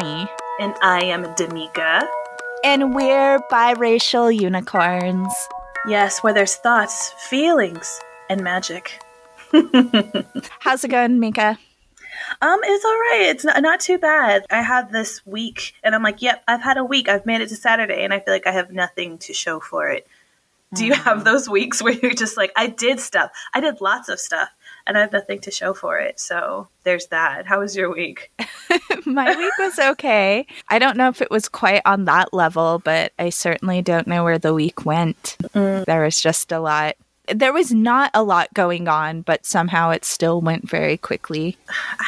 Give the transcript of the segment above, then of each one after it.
Hi, And I am Damika. And we're biracial unicorns. Yes, where there's thoughts, feelings, and magic. How's it going, Mika? Um, it's all right. It's not, not too bad. I had this week, and I'm like, yep, I've had a week. I've made it to Saturday, and I feel like I have nothing to show for it. Do you have those weeks where you're just like, I did stuff, I did lots of stuff, and I have nothing to show for it? So there's that. How was your week? My week was okay. I don't know if it was quite on that level, but I certainly don't know where the week went. Mm. There was just a lot there was not a lot going on, but somehow it still went very quickly.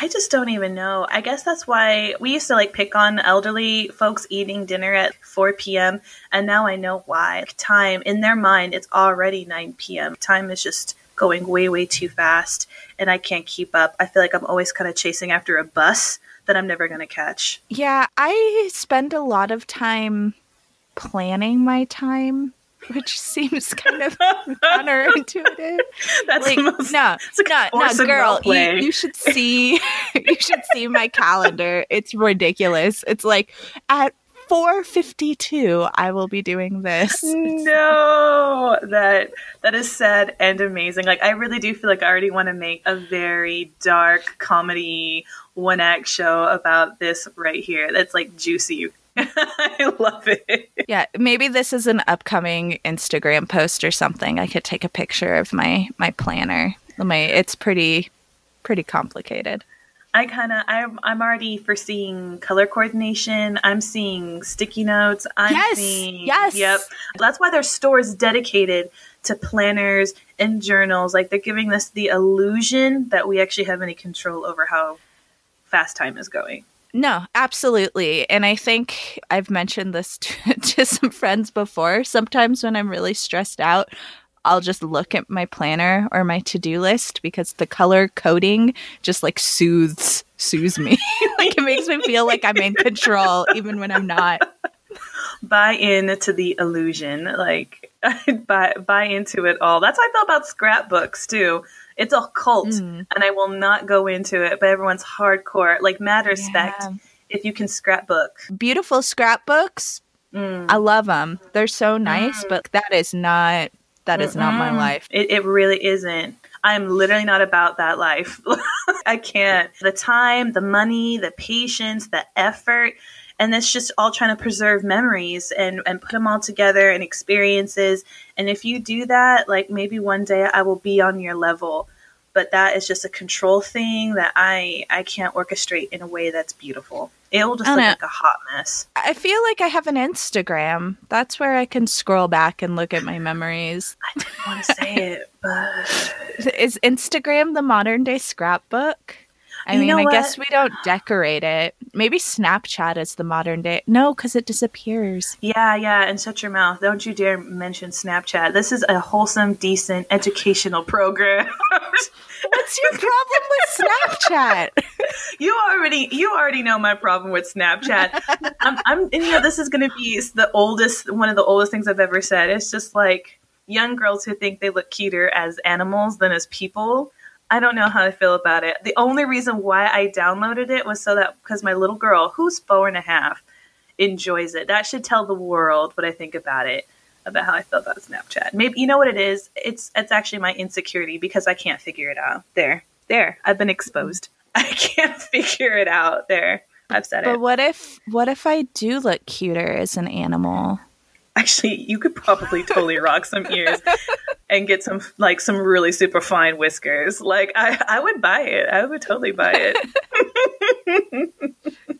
I just don't even know. I guess that's why we used to like pick on elderly folks eating dinner at 4 p.m. And now I know why. Time in their mind, it's already 9 p.m. Time is just going way, way too fast, and I can't keep up. I feel like I'm always kind of chasing after a bus that I'm never going to catch. Yeah, I spend a lot of time planning my time which seems kind of counterintuitive. That's like, most, no, like no, no, girl, you, you, should see, you should see my calendar. It's ridiculous. It's like at 452 i will be doing this no that that is sad and amazing like i really do feel like i already want to make a very dark comedy one act show about this right here that's like juicy I love it. Yeah, maybe this is an upcoming Instagram post or something. I could take a picture of my my planner. My it's pretty pretty complicated. I kind of I'm I'm already foreseeing color coordination. I'm seeing sticky notes. I'm yes, seeing yes. Yep. That's why there's stores dedicated to planners and journals. Like they're giving us the illusion that we actually have any control over how fast time is going. No, absolutely. And I think I've mentioned this to, to, some friends before. Sometimes when I'm really stressed out, I'll just look at my planner or my to-do list because the color coding just like soothes soothes me. like it makes me feel like I'm in control even when I'm not. Buy in to the illusion. Like buy buy into it all. That's how I feel about scrapbooks too. It's a cult, mm. and I will not go into it. But everyone's hardcore. Like mad respect yeah. if you can scrapbook. Beautiful scrapbooks. Mm. I love them. They're so nice, mm. but that is not that is not my life. It, it really isn't. I'm literally not about that life. I can't. The time, the money, the patience, the effort and it's just all trying to preserve memories and and put them all together and experiences and if you do that like maybe one day i will be on your level but that is just a control thing that i i can't orchestrate in a way that's beautiful it will just look know. like a hot mess. I feel like i have an instagram. That's where i can scroll back and look at my memories. I didn't want to say it but is instagram the modern day scrapbook I you mean, I what? guess we don't decorate it. Maybe Snapchat is the modern day. No, because it disappears. Yeah, yeah, and shut your mouth. Don't you dare mention Snapchat. This is a wholesome, decent, educational program. What's your problem with Snapchat? you already you already know my problem with Snapchat. I'm, I'm and you know this is going to be the oldest one of the oldest things I've ever said. It's just like young girls who think they look cuter as animals than as people I don't know how I feel about it. The only reason why I downloaded it was so that because my little girl, who's four and a half, enjoys it. That should tell the world what I think about it, about how I feel about Snapchat. Maybe you know what it is. It's it's actually my insecurity because I can't figure it out. There, there. I've been exposed. I can't figure it out. There, I've said but it. But what if what if I do look cuter as an animal? Actually, you could probably totally rock some ears and get some like some really super fine whiskers. Like I, I would buy it. I would totally buy it.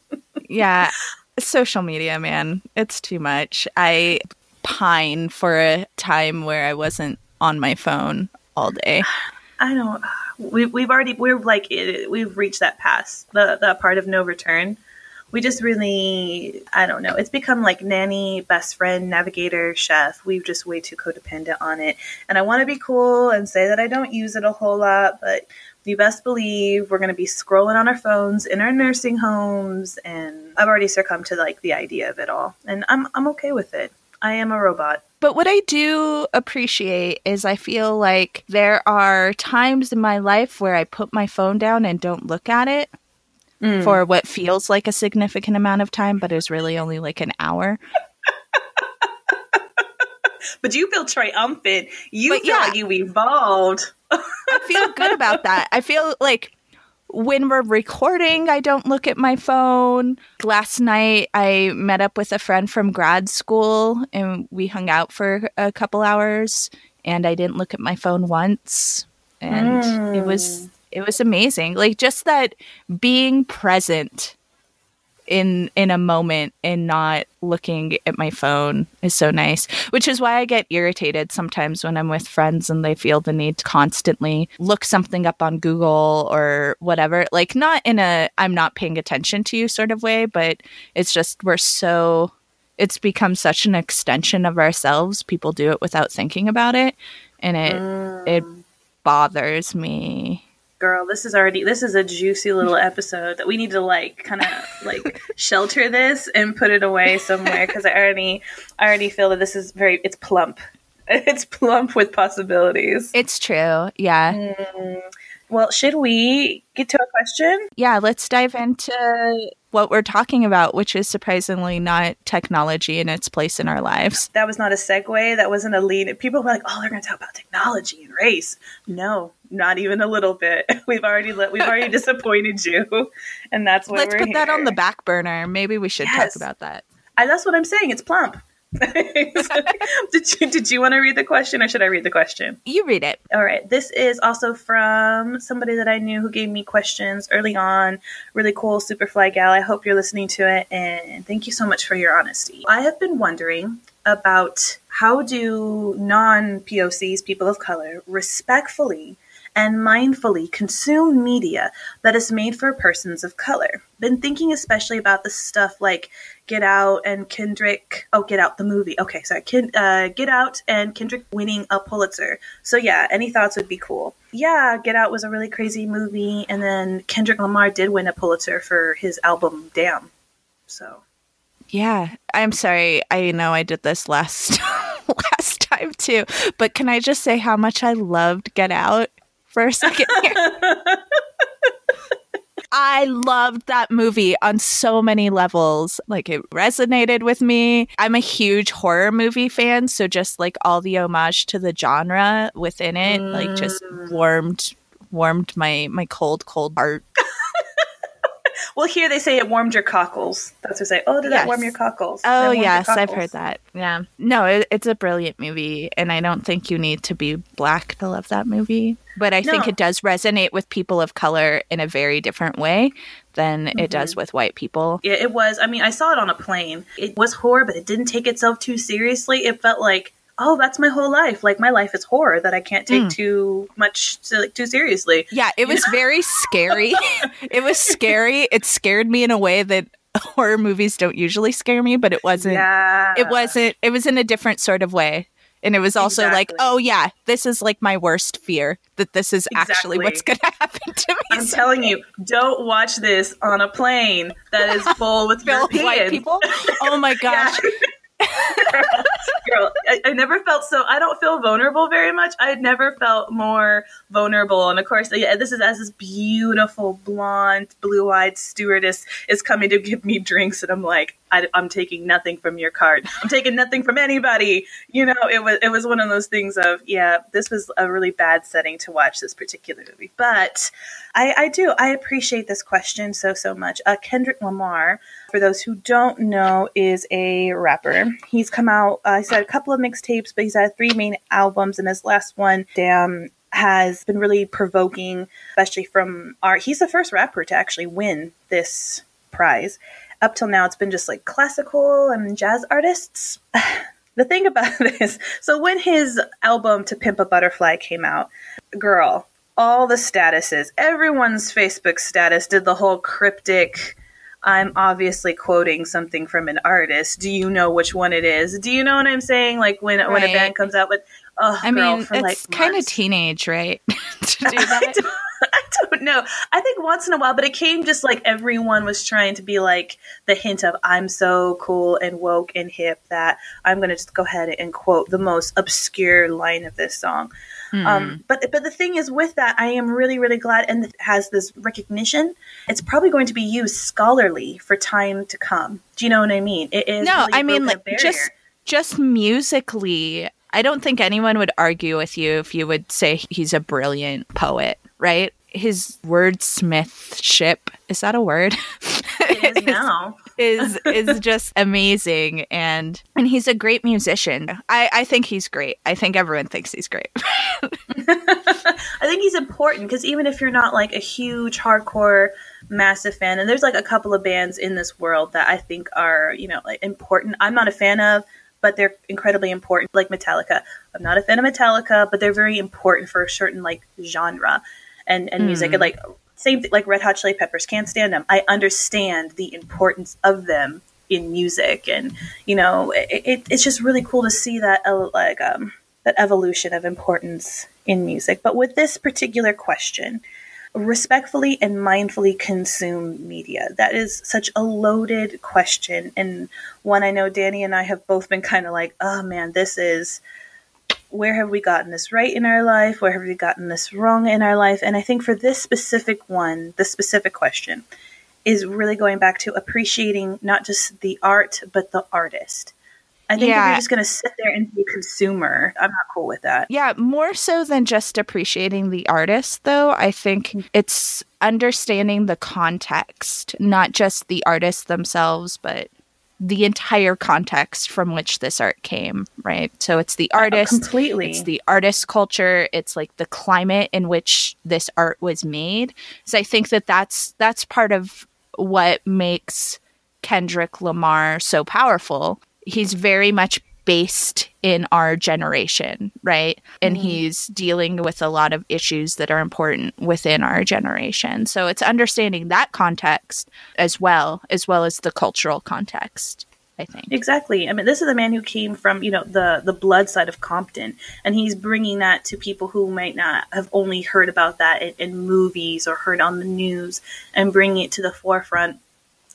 yeah, social media, man, it's too much. I pine for a time where I wasn't on my phone all day. I don't. We, we've already we're like we've reached that pass the that part of no return we just really, I don't know. It's become like nanny, best friend, navigator, chef. We've just way too codependent on it. And I want to be cool and say that I don't use it a whole lot, but you best believe we're going to be scrolling on our phones in our nursing homes. And I've already succumbed to like the idea of it all. And I'm, I'm okay with it. I am a robot. But what I do appreciate is I feel like there are times in my life where I put my phone down and don't look at it mm. for what feels like a significant amount of time, but is really only like an hour. but you feel triumphant. You but feel yeah, like you evolved. I feel good about that. I feel like when we're recording, I don't look at my phone. Last night, I met up with a friend from grad school and we hung out for a couple hours, and I didn't look at my phone once. And mm. it was it was amazing. Like just that being present in in a moment and not looking at my phone is so nice which is why i get irritated sometimes when i'm with friends and they feel the need to constantly look something up on google or whatever like not in a i'm not paying attention to you sort of way but it's just we're so it's become such an extension of ourselves people do it without thinking about it and it mm. it bothers me girl this is already this is a juicy little episode that we need to like kind of like shelter this and put it away somewhere because i already i already feel that this is very it's plump. It's plump with possibilities. It's true yeah. Mm. Well should we get to a question yeah let's dive into what we're talking about, which is surprisingly not technology in its place in our lives. That was not a segue. That wasn't a lead. People were like, "Oh, they're going to talk about technology and race." No, not even a little bit. We've already let, we've already disappointed you, and that's why let's put here. that on the back burner. Maybe we should yes. talk about that. I, that's what I'm saying. It's plump. did you did you want to read the question or should I read the question? You read it. All right. This is also from somebody that I knew who gave me questions early on. Really cool, super fly gal. I hope you're listening to it and thank you so much for your honesty. I have been wondering about how do non POCs, people of color, respectfully and mindfully consume media that is made for persons of color. Been thinking especially about the stuff like Get Out and Kendrick. Oh, Get Out the movie. Okay, sorry. Ken, uh, Get Out and Kendrick winning a Pulitzer. So yeah, any thoughts would be cool. Yeah, Get Out was a really crazy movie, and then Kendrick Lamar did win a Pulitzer for his album Damn. So. Yeah, I'm sorry. I know I did this last last time too, but can I just say how much I loved Get Out? For a second I loved that movie on so many levels. Like it resonated with me. I'm a huge horror movie fan, so just like all the homage to the genre within it, like just mm. warmed warmed my my cold cold heart. Well, here they say it warmed your cockles. That's what they say. Oh, did yes. that warm your cockles? Oh, yes, I've heard that. Yeah. No, it, it's a brilliant movie, and I don't think you need to be black to love that movie. But I no. think it does resonate with people of color in a very different way than mm-hmm. it does with white people. Yeah, it was. I mean, I saw it on a plane. It was horror, but it didn't take itself too seriously. It felt like oh, that's my whole life. Like my life is horror that I can't take mm. too much to, like, too seriously. Yeah, it was very scary. it was scary. It scared me in a way that horror movies don't usually scare me, but it wasn't. Yeah. It wasn't. It was in a different sort of way. And it was also exactly. like, oh yeah, this is like my worst fear that this is exactly. actually what's going to happen to me. I'm someday. telling you, don't watch this on a plane that is full with Europeans. white people. Oh my gosh. yeah girl, girl I, I, never felt so. I don't feel vulnerable very much. I had never felt more vulnerable. And of course, yeah, this is as this beautiful blonde, blue-eyed stewardess is coming to give me drinks, and I'm like, I, am taking nothing from your cart. I'm taking nothing from anybody. You know, it was it was one of those things of yeah, this was a really bad setting to watch this particular movie. But I, I do I appreciate this question so so much. Uh, Kendrick Lamar, for those who don't know, is a rapper. He's come out. Uh, he's had a couple of mixtapes, but he's had three main albums, and his last one, damn, has been really provoking, especially from art. He's the first rapper to actually win this prize up till now, it's been just like classical and jazz artists. the thing about this, so when his album To Pimp a Butterfly came out, girl, all the statuses, everyone's Facebook status did the whole cryptic. I'm obviously quoting something from an artist. Do you know which one it is? Do you know what I'm saying? Like when right. when a band comes out with, oh, I girl, mean, it's like kind of teenage, right? to do that. I don't know. I think once in a while, but it came just like everyone was trying to be like the hint of I'm so cool and woke and hip that I'm going to just go ahead and quote the most obscure line of this song. Mm. Um, but but the thing is, with that, I am really really glad, and it has this recognition. It's probably going to be used scholarly for time to come. Do you know what I mean? It is. No, really I mean like just just musically. I don't think anyone would argue with you if you would say he's a brilliant poet, right? His wordsmithship is that a word? It is now. is is just amazing and and he's a great musician. I I think he's great. I think everyone thinks he's great. I think he's important because even if you're not like a huge hardcore massive fan and there's like a couple of bands in this world that I think are, you know, like important. I'm not a fan of but they're incredibly important like Metallica. I'm not a fan of Metallica, but they're very important for a certain like genre and and mm. music and like same thing like Red Hot Chili Peppers can't stand them. I understand the importance of them in music, and you know, it, it, it's just really cool to see that uh, like um, that evolution of importance in music. But with this particular question, respectfully and mindfully consume media? That is such a loaded question, and one I know Danny and I have both been kind of like, oh man, this is where have we gotten this right in our life? Where have we gotten this wrong in our life? And I think for this specific one, the specific question is really going back to appreciating not just the art, but the artist. I think yeah. if you're just going to sit there and be a consumer, I'm not cool with that. Yeah, more so than just appreciating the artist, though. I think mm-hmm. it's understanding the context, not just the artists themselves, but the entire context from which this art came, right? So it's the oh, artist, oh, completely. It's the artist culture. It's like the climate in which this art was made. So I think that that's that's part of what makes Kendrick Lamar so powerful. He's very much based in our generation, right? And mm-hmm. he's dealing with a lot of issues that are important within our generation. So it's understanding that context as well, as well as the cultural context. I think. Exactly. I mean, this is a man who came from, you know, the the blood side of Compton, and he's bringing that to people who might not have only heard about that in, in movies or heard on the news, and bringing it to the forefront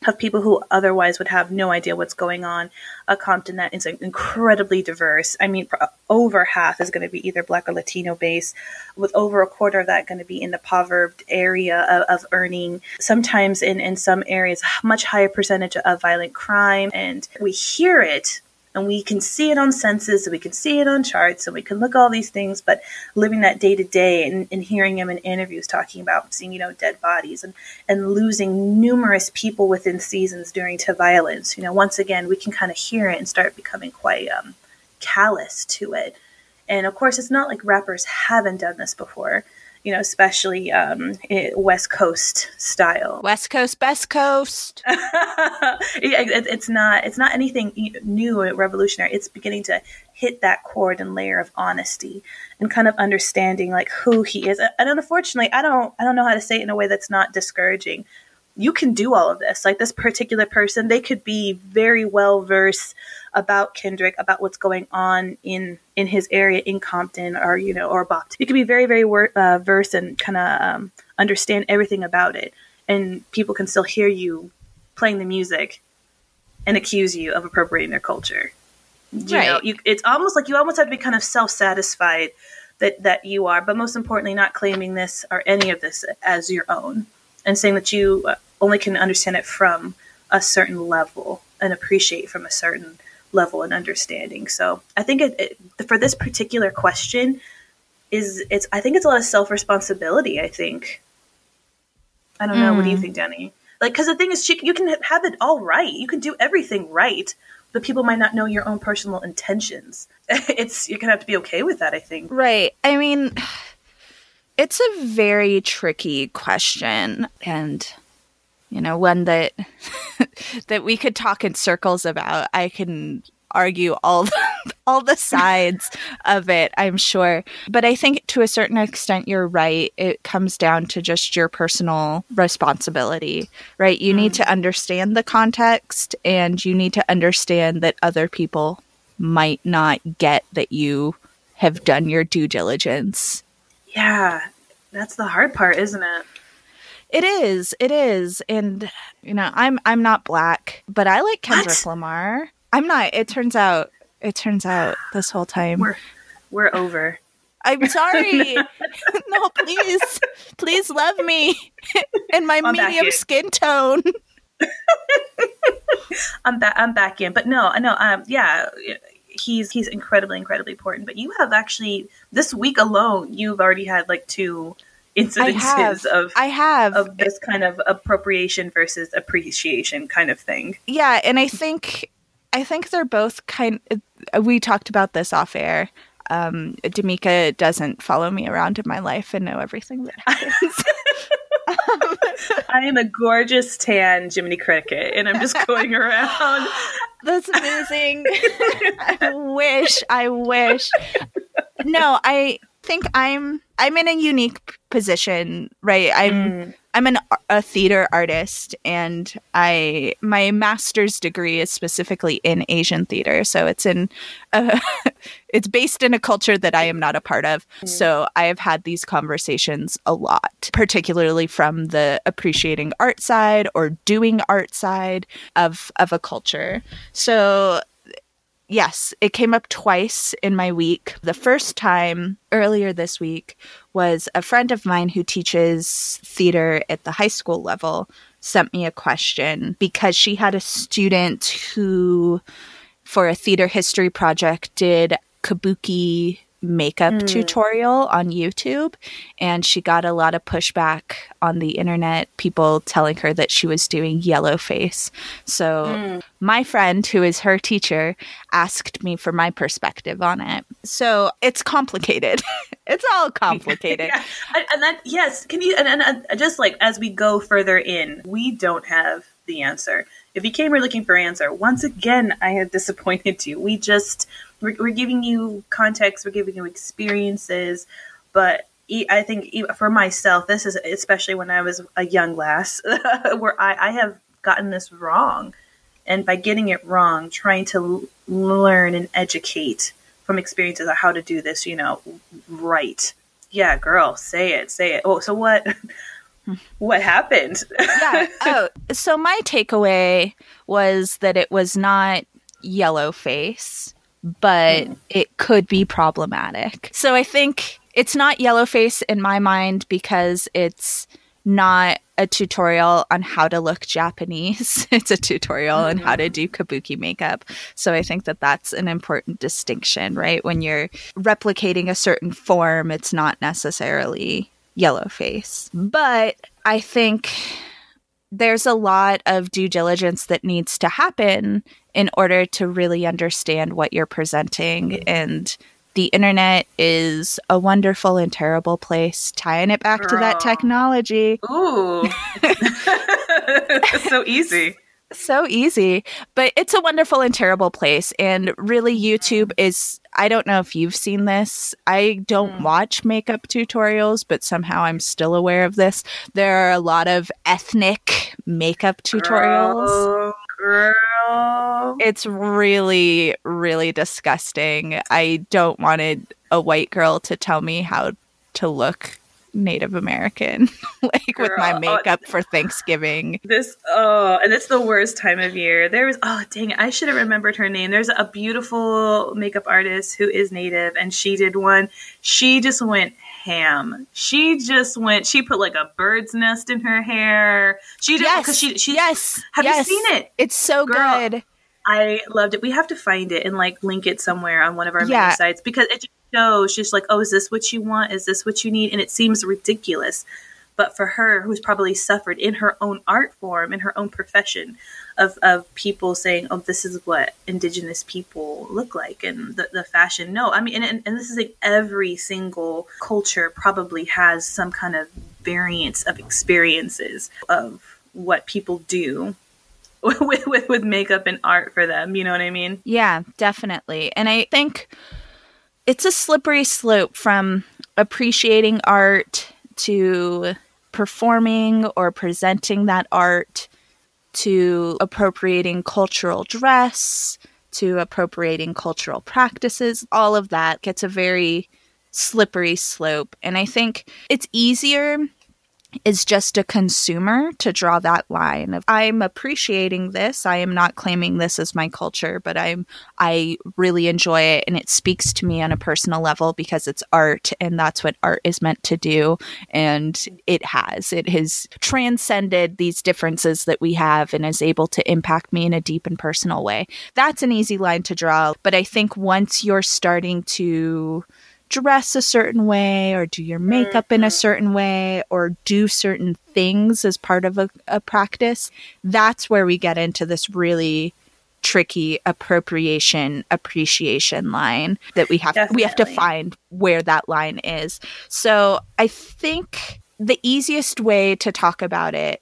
of people who otherwise would have no idea what's going on. A Compton that is incredibly diverse. I mean, uh, over half is going to be either Black or Latino based, with over a quarter of that going to be in the impoverished area of, of, earning. Sometimes in, in some areas, much higher percentage of violent crime. And we hear it and we can see it on census and we can see it on charts and we can look all these things but living that day to day and hearing him in interviews talking about seeing you know dead bodies and and losing numerous people within seasons during to violence you know once again we can kind of hear it and start becoming quite um, callous to it. And of course it's not like rappers haven't done this before you know, especially um, West Coast style. West Coast, best coast. it, it's not. It's not anything new or revolutionary. It's beginning to hit that chord and layer of honesty and kind of understanding like who he is. And unfortunately, I don't. I don't know how to say it in a way that's not discouraging. You can do all of this. Like this particular person, they could be very well versed about Kendrick, about what's going on in in his area in Compton or you know or Boston. You can be very very wor- uh, versed and kind of um, understand everything about it, and people can still hear you playing the music and accuse you of appropriating their culture. You right. know, you, it's almost like you almost have to be kind of self satisfied that that you are, but most importantly, not claiming this or any of this as your own, and saying that you uh, only can understand it from a certain level and appreciate from a certain level and understanding. So I think it, it, for this particular question is it's I think it's a lot of self responsibility. I think. I don't know. Mm. What do you mm. think, Danny? Like, because the thing is, you can have it all right. You can do everything right, but people might not know your own personal intentions. it's you're gonna have to be okay with that. I think. Right. I mean, it's a very tricky question, and you know, one that that we could talk in circles about. I can argue all the, all the sides of it, I'm sure. But I think to a certain extent you're right. It comes down to just your personal responsibility, right? You mm. need to understand the context and you need to understand that other people might not get that you have done your due diligence. Yeah. That's the hard part, isn't it? It is. It is. And you know, I'm I'm not black, but I like Kendrick what? Lamar. I'm not. It turns out. It turns out this whole time we're we're over. I'm sorry. no, please, please love me in my I'm medium skin tone. I'm back. I'm back in, but no, no. Um, yeah, he's he's incredibly, incredibly important. But you have actually this week alone, you've already had like two I incidences have. of I have. of this kind of appropriation versus appreciation kind of thing. yeah, and I think I think they're both kind. We talked about this off air. Um, Damika doesn't follow me around in my life and know everything that happens. I am a gorgeous tan Jiminy Cricket, and I'm just going around. That's amazing. I wish. I wish. No, I think I'm I'm in a unique position, right? I'm Mm. I'm an a theater artist and I my master's degree is specifically in Asian theater, so it's in uh, it's based in a culture that I am not a part of. So I have had these conversations a lot, particularly from the appreciating art side or doing art side of of a culture. So yes, it came up twice in my week. The first time earlier this week was a friend of mine who teaches theater at the high school level sent me a question because she had a student who, for a theater history project, did kabuki makeup hmm. tutorial on YouTube and she got a lot of pushback on the internet people telling her that she was doing yellow face. So hmm. my friend who is her teacher asked me for my perspective on it. So it's complicated. It's all complicated. Yeah, and, and that yes, can you and, and, and just like as we go further in, we don't have the answer. If you came here looking for answer, once again, I have disappointed you. We just we're, we're giving you context, we're giving you experiences, but I think for myself, this is especially when I was a young lass, where I, I have gotten this wrong, and by getting it wrong, trying to l- learn and educate from experiences on how to do this, you know, right. Yeah, girl, say it, say it. Oh, so what? what happened? yeah. Oh, so my takeaway was that it was not yellow face, but mm-hmm. it could be problematic. So I think it's not yellow face in my mind because it's not a tutorial on how to look Japanese. It's a tutorial on how to mm-hmm. do kabuki makeup. So I think that that's an important distinction, right? When you're replicating a certain form, it's not necessarily yellow face. But I think there's a lot of due diligence that needs to happen in order to really understand what you're presenting. Mm-hmm. And the internet is a wonderful and terrible place tying it back to that technology. Ooh, so easy. So easy but it's a wonderful and terrible place and really youtube is i don't know if you've seen this i don't Mm. watch makeup tutorials but somehow i'm still aware of this there are a lot of ethnic makeup tutorials Girl, girl. it's really really disgusting i don't want a white girl to tell me how to look native american like with my Girl, oh, makeup for thanksgiving This oh, and it's the worst time of year. There was oh dang it, I should have remembered her name. There's a beautiful makeup artist who is native, and she did one. She just went ham. She just went. She put like a bird's nest in her hair. She did because yes she she. yes Have yes. you seen it? it's so Girl, good I loved it. We have to find it and like link it somewhere on one of our Yeah. sites because it shows just like, oh, is this what you want? Is this what you need? And it seems ridiculous. But for her, who's probably suffered in her own art form, in her own profession, of, of people saying, oh, this is what indigenous people look like and the, the fashion. No, I mean, and, and, and this is like every single culture probably has some kind of variance of experiences of what people do with, with with makeup and art for them. You know what I mean? Yeah, definitely. And I think it's a slippery slope from appreciating art to performing or presenting that art to appropriating cultural dress to appropriating cultural practices. All of that gets a very slippery slope. And I think it's easier is just a consumer to draw that line of I'm appreciating this. I am not claiming this as my culture, but I'm I really enjoy it and it speaks to me on a personal level because it's art and that's what art is meant to do and it has. It has transcended these differences that we have and is able to impact me in a deep and personal way. That's an easy line to draw, but I think once you're starting to dress a certain way or do your makeup in a mm-hmm. certain way or do certain things as part of a, a practice, that's where we get into this really tricky appropriation appreciation line that we have Definitely. we have to find where that line is. So I think the easiest way to talk about it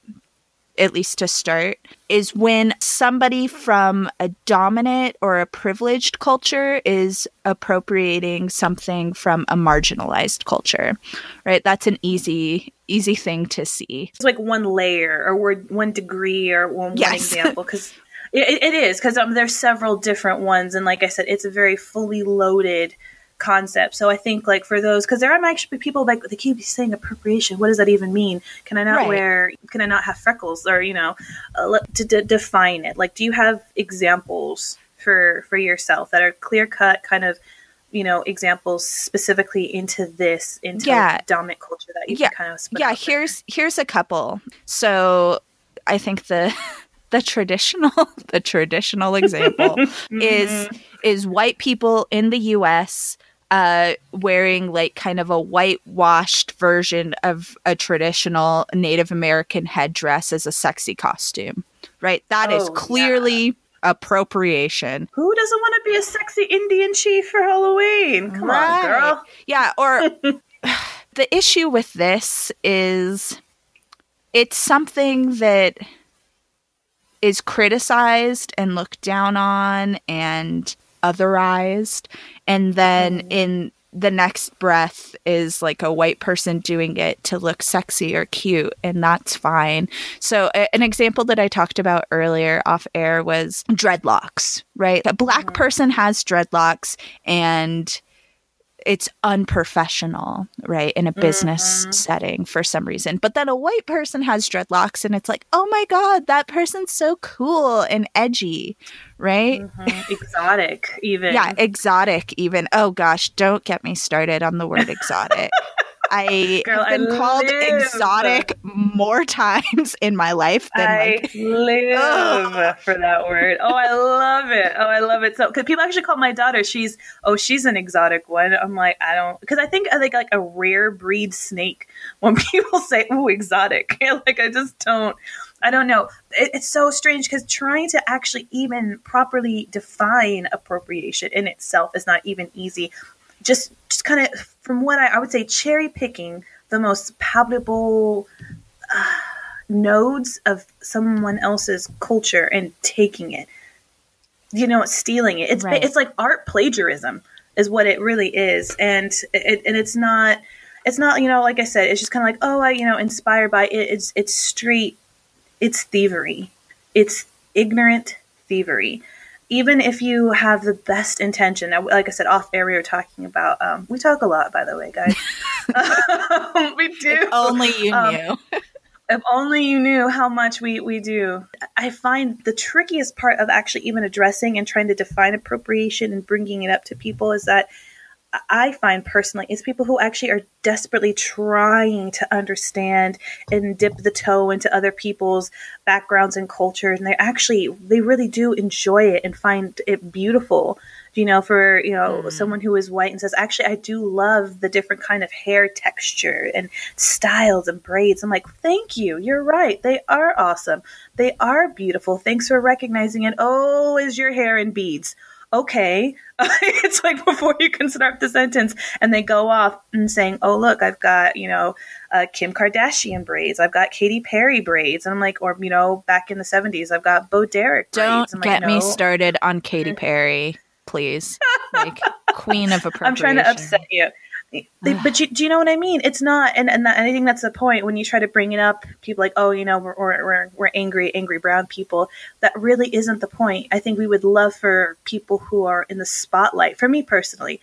at least to start, is when somebody from a dominant or a privileged culture is appropriating something from a marginalized culture. Right? That's an easy easy thing to see. It's like one layer or one degree or one, yes. one example because it, it is because um, there's several different ones and like I said, it's a very fully loaded concept. So I think like for those, because there are actually people like they keep saying appropriation. What does that even mean? Can I not right. wear? Can I not have freckles? Or you know, uh, to d- define it. Like, do you have examples for for yourself that are clear cut, kind of? You know, examples specifically into this into yeah. dominant culture that you yeah. kind of yeah. Here's here's a couple. So I think the the traditional the traditional example mm-hmm. is is white people in the US uh, wearing like kind of a whitewashed version of a traditional Native American headdress as a sexy costume, right? That oh, is clearly yeah. appropriation. Who doesn't want to be a sexy Indian chief for Halloween? Come right. on, girl. Yeah, or the issue with this is it's something that is criticized and looked down on and otherized and then mm. in the next breath is like a white person doing it to look sexy or cute, and that's fine. So, a- an example that I talked about earlier off air was dreadlocks, right? A black mm-hmm. person has dreadlocks, and it's unprofessional, right, in a business mm-hmm. setting for some reason. But then a white person has dreadlocks and it's like, oh my God, that person's so cool and edgy, right? Mm-hmm. Exotic, even. yeah, exotic, even. Oh gosh, don't get me started on the word exotic. I Girl, have been I called live. exotic more times in my life than I like, live oh. for that word. Oh, I love it. Oh, I love it. So, because people actually call my daughter, she's oh, she's an exotic one. I'm like, I don't, because I think I think like a rare breed snake. When people say oh, exotic, like I just don't. I don't know. It, it's so strange because trying to actually even properly define appropriation in itself is not even easy. Just, just kind of from what I, I would say, cherry picking the most palatable uh, nodes of someone else's culture and taking it. You know, stealing it. It's right. it's like art plagiarism is what it really is, and it, and it's not it's not you know like I said, it's just kind of like oh I you know inspired by it. It's it's straight, it's thievery, it's ignorant thievery even if you have the best intention, like I said, off air, we were talking about, um, we talk a lot, by the way, guys. um, we do. If only you um, knew. if only you knew how much we, we do. I find the trickiest part of actually even addressing and trying to define appropriation and bringing it up to people is that I find personally is people who actually are desperately trying to understand and dip the toe into other people's backgrounds and cultures and they actually they really do enjoy it and find it beautiful. You know for you know mm. someone who is white and says actually I do love the different kind of hair texture and styles and braids. I'm like thank you. You're right. They are awesome. They are beautiful. Thanks for recognizing it. Oh is your hair in beads okay. it's like before you can start the sentence, and they go off and saying, "Oh, look, I've got you know uh, Kim Kardashian braids. I've got Katy Perry braids." And I'm like, or you know, back in the '70s, I've got Bo Derek. Braids." Don't like, get no. me started on Katy Perry, please. Like queen of appropriation. I'm trying to upset you. They, but you, do you know what I mean? It's not, and, and that, I think that's the point when you try to bring it up. People like, oh, you know, we're, we're we're angry, angry brown people. That really isn't the point. I think we would love for people who are in the spotlight. For me personally,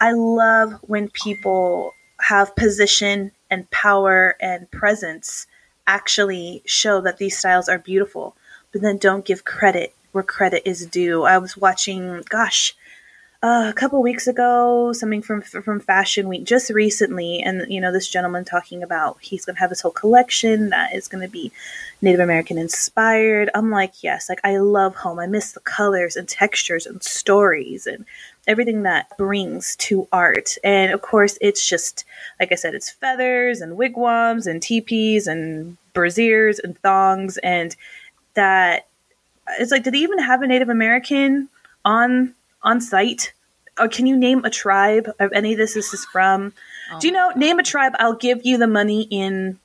I love when people have position and power and presence actually show that these styles are beautiful, but then don't give credit where credit is due. I was watching, gosh, uh, a couple weeks ago, something from from Fashion Week just recently, and you know this gentleman talking about he's going to have this whole collection that is going to be Native American inspired. I'm like, yes, like I love home. I miss the colors and textures and stories and everything that brings to art. And of course, it's just like I said, it's feathers and wigwams and teepees and braziers and thongs and that it's like, did they even have a Native American on on site? Or can you name a tribe of any of this this is from? Oh. Do you oh know, name a tribe, I'll give you the money in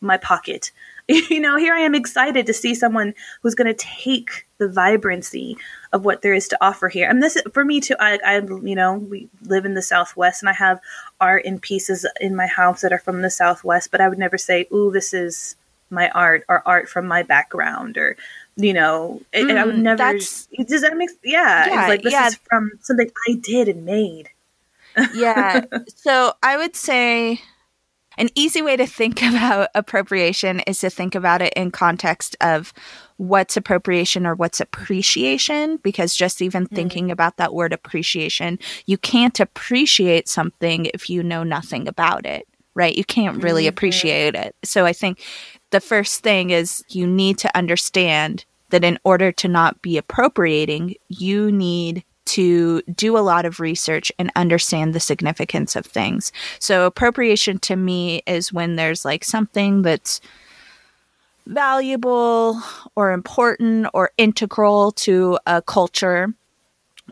my pocket. you know, here I am excited to see someone who's going to take the vibrancy of what there is to offer here. And this, for me too, I, I, you know, we live in the Southwest and I have art and pieces in my house that are from the Southwest, but I would never say, ooh, this is my art or art from my background or you know, mm, I would mm, never. Does that make? Yeah, yeah it's like this yeah. is from something I did and made. yeah. So I would say an easy way to think about appropriation is to think about it in context of what's appropriation or what's appreciation because just even mm. thinking about that word appreciation you can't appreciate something if you know nothing about it right you can't really mm-hmm. appreciate it so i think the first thing is you need to understand that in order to not be appropriating, you need to do a lot of research and understand the significance of things. So, appropriation to me is when there's like something that's valuable or important or integral to a culture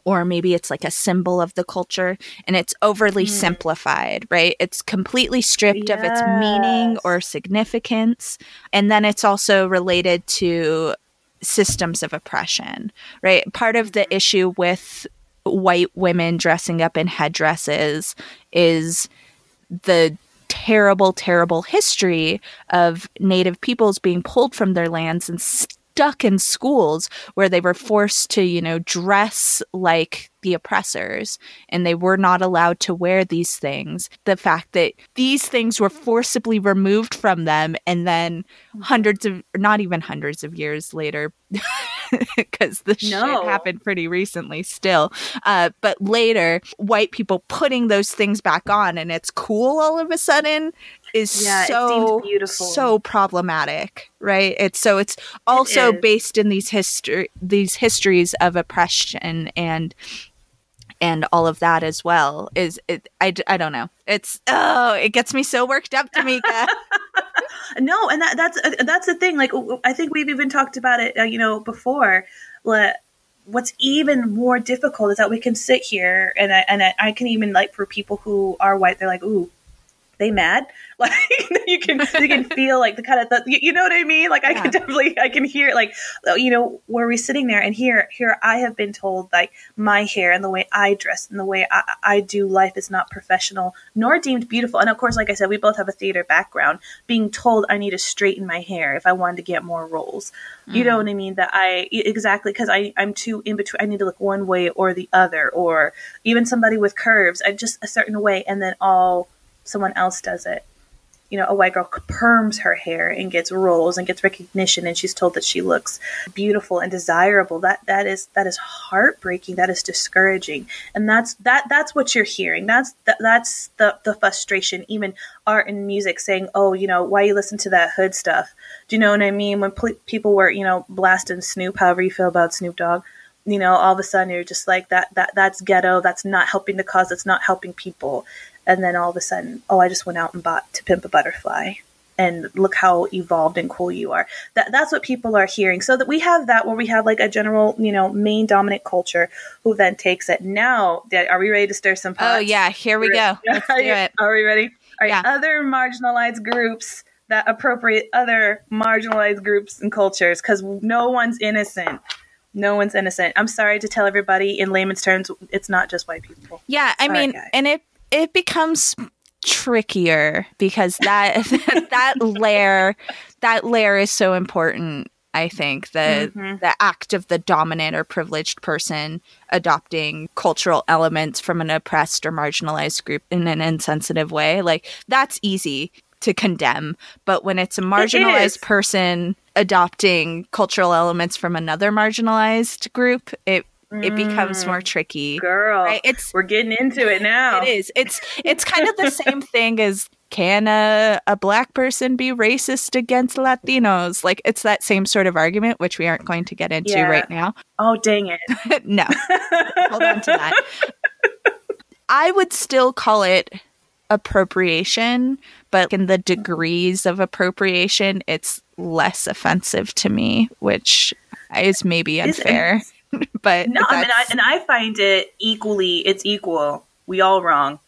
or maybe it's like a symbol of the culture and it's overly mm. simplified, right? It's completely stripped yes. of its meaning or significance. And then it's also related to systems of oppression, right? Part of the issue with white women dressing up in headdresses is the terrible, terrible history of Native peoples being pulled from their lands and stuck in schools where they were forced to, you know, dress like the oppressors and they were not allowed to wear these things. The fact that these things were forcibly removed from them and then hundreds of, not even hundreds of years later, because the no. shit happened pretty recently still. Uh, but later, white people putting those things back on and it's cool all of a sudden is yeah, so beautiful. so problematic, right? It's so it's also it based in these history these histories of oppression and and all of that as well is it I, I don't know it's oh it gets me so worked up Tamika no and that that's uh, that's the thing like I think we've even talked about it uh, you know before Like, what's even more difficult is that we can sit here and I, and I can even like for people who are white they're like ooh they mad? Like you can you can feel like the kind of the, you know what i mean? Like i can definitely i can hear like you know where we're sitting there and here here i have been told like my hair and the way i dress and the way I, I do life is not professional nor deemed beautiful. And of course like i said we both have a theater background. Being told i need to straighten my hair if i wanted to get more roles. Mm. you know mm. what i mean? That i exactly because i i'm too in between i need to look one way or the other or even somebody with curves i just a certain way and then all someone else does it. You know, a white girl perms her hair and gets roles and gets recognition, and she's told that she looks beautiful and desirable. That that is that is heartbreaking. That is discouraging, and that's that that's what you're hearing. That's that, that's the the frustration. Even art and music saying, "Oh, you know, why you listen to that hood stuff?" Do you know what I mean? When pl- people were, you know, blasting Snoop, however you feel about Snoop Dogg, you know, all of a sudden you're just like that. That that's ghetto. That's not helping the cause. That's not helping people and then all of a sudden, oh, I just went out and bought To Pimp a Butterfly. And look how evolved and cool you are. That that's what people are hearing. So that we have that where we have like a general, you know, main dominant culture who then takes it. Now, are we ready to stir some oh, pots? Oh yeah, here we go. Let's do it. Are we ready? All right. Yeah. Other marginalized groups that appropriate other marginalized groups and cultures because no one's innocent. No one's innocent. I'm sorry to tell everybody in layman's terms, it's not just white people. Yeah, I sorry, mean, guys. and it it becomes trickier because that that layer that layer is so important I think the Mm-hmm. the act of the dominant or privileged person adopting cultural elements from an oppressed or marginalized group in an insensitive way, like that's easy to condemn. But when it's a marginalized person adopting cultural elements from another marginalized group, it it becomes mm. more tricky. Girl, Right? It's we're getting into it now. it is. It's it's kind of the same thing as can a, a black person be racist against Latinos? Like it's that same sort of argument, which we aren't going to get into Yeah. right now. Oh, dang it. no, hold on to that. I would still call it appropriation, but in the degrees of appropriation, it's less offensive to me, which is maybe Is- unfair. but No, I mean, I, and I find it equally, it's equal. We all wrong.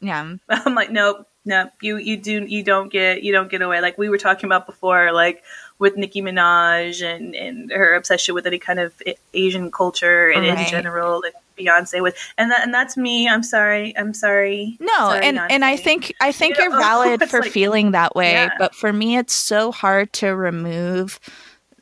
yeah, I'm like, nope, nope. You you do you don't get you don't get away. Like we were talking about before, like with Nicki Minaj and and her obsession with any kind of Asian culture and in general, and Beyonce with, and that and that's me. I'm sorry. I'm sorry. No, Sorry, and and I think I think You you're know, valid for like- feeling that way, Yeah. but for me it's so hard to remove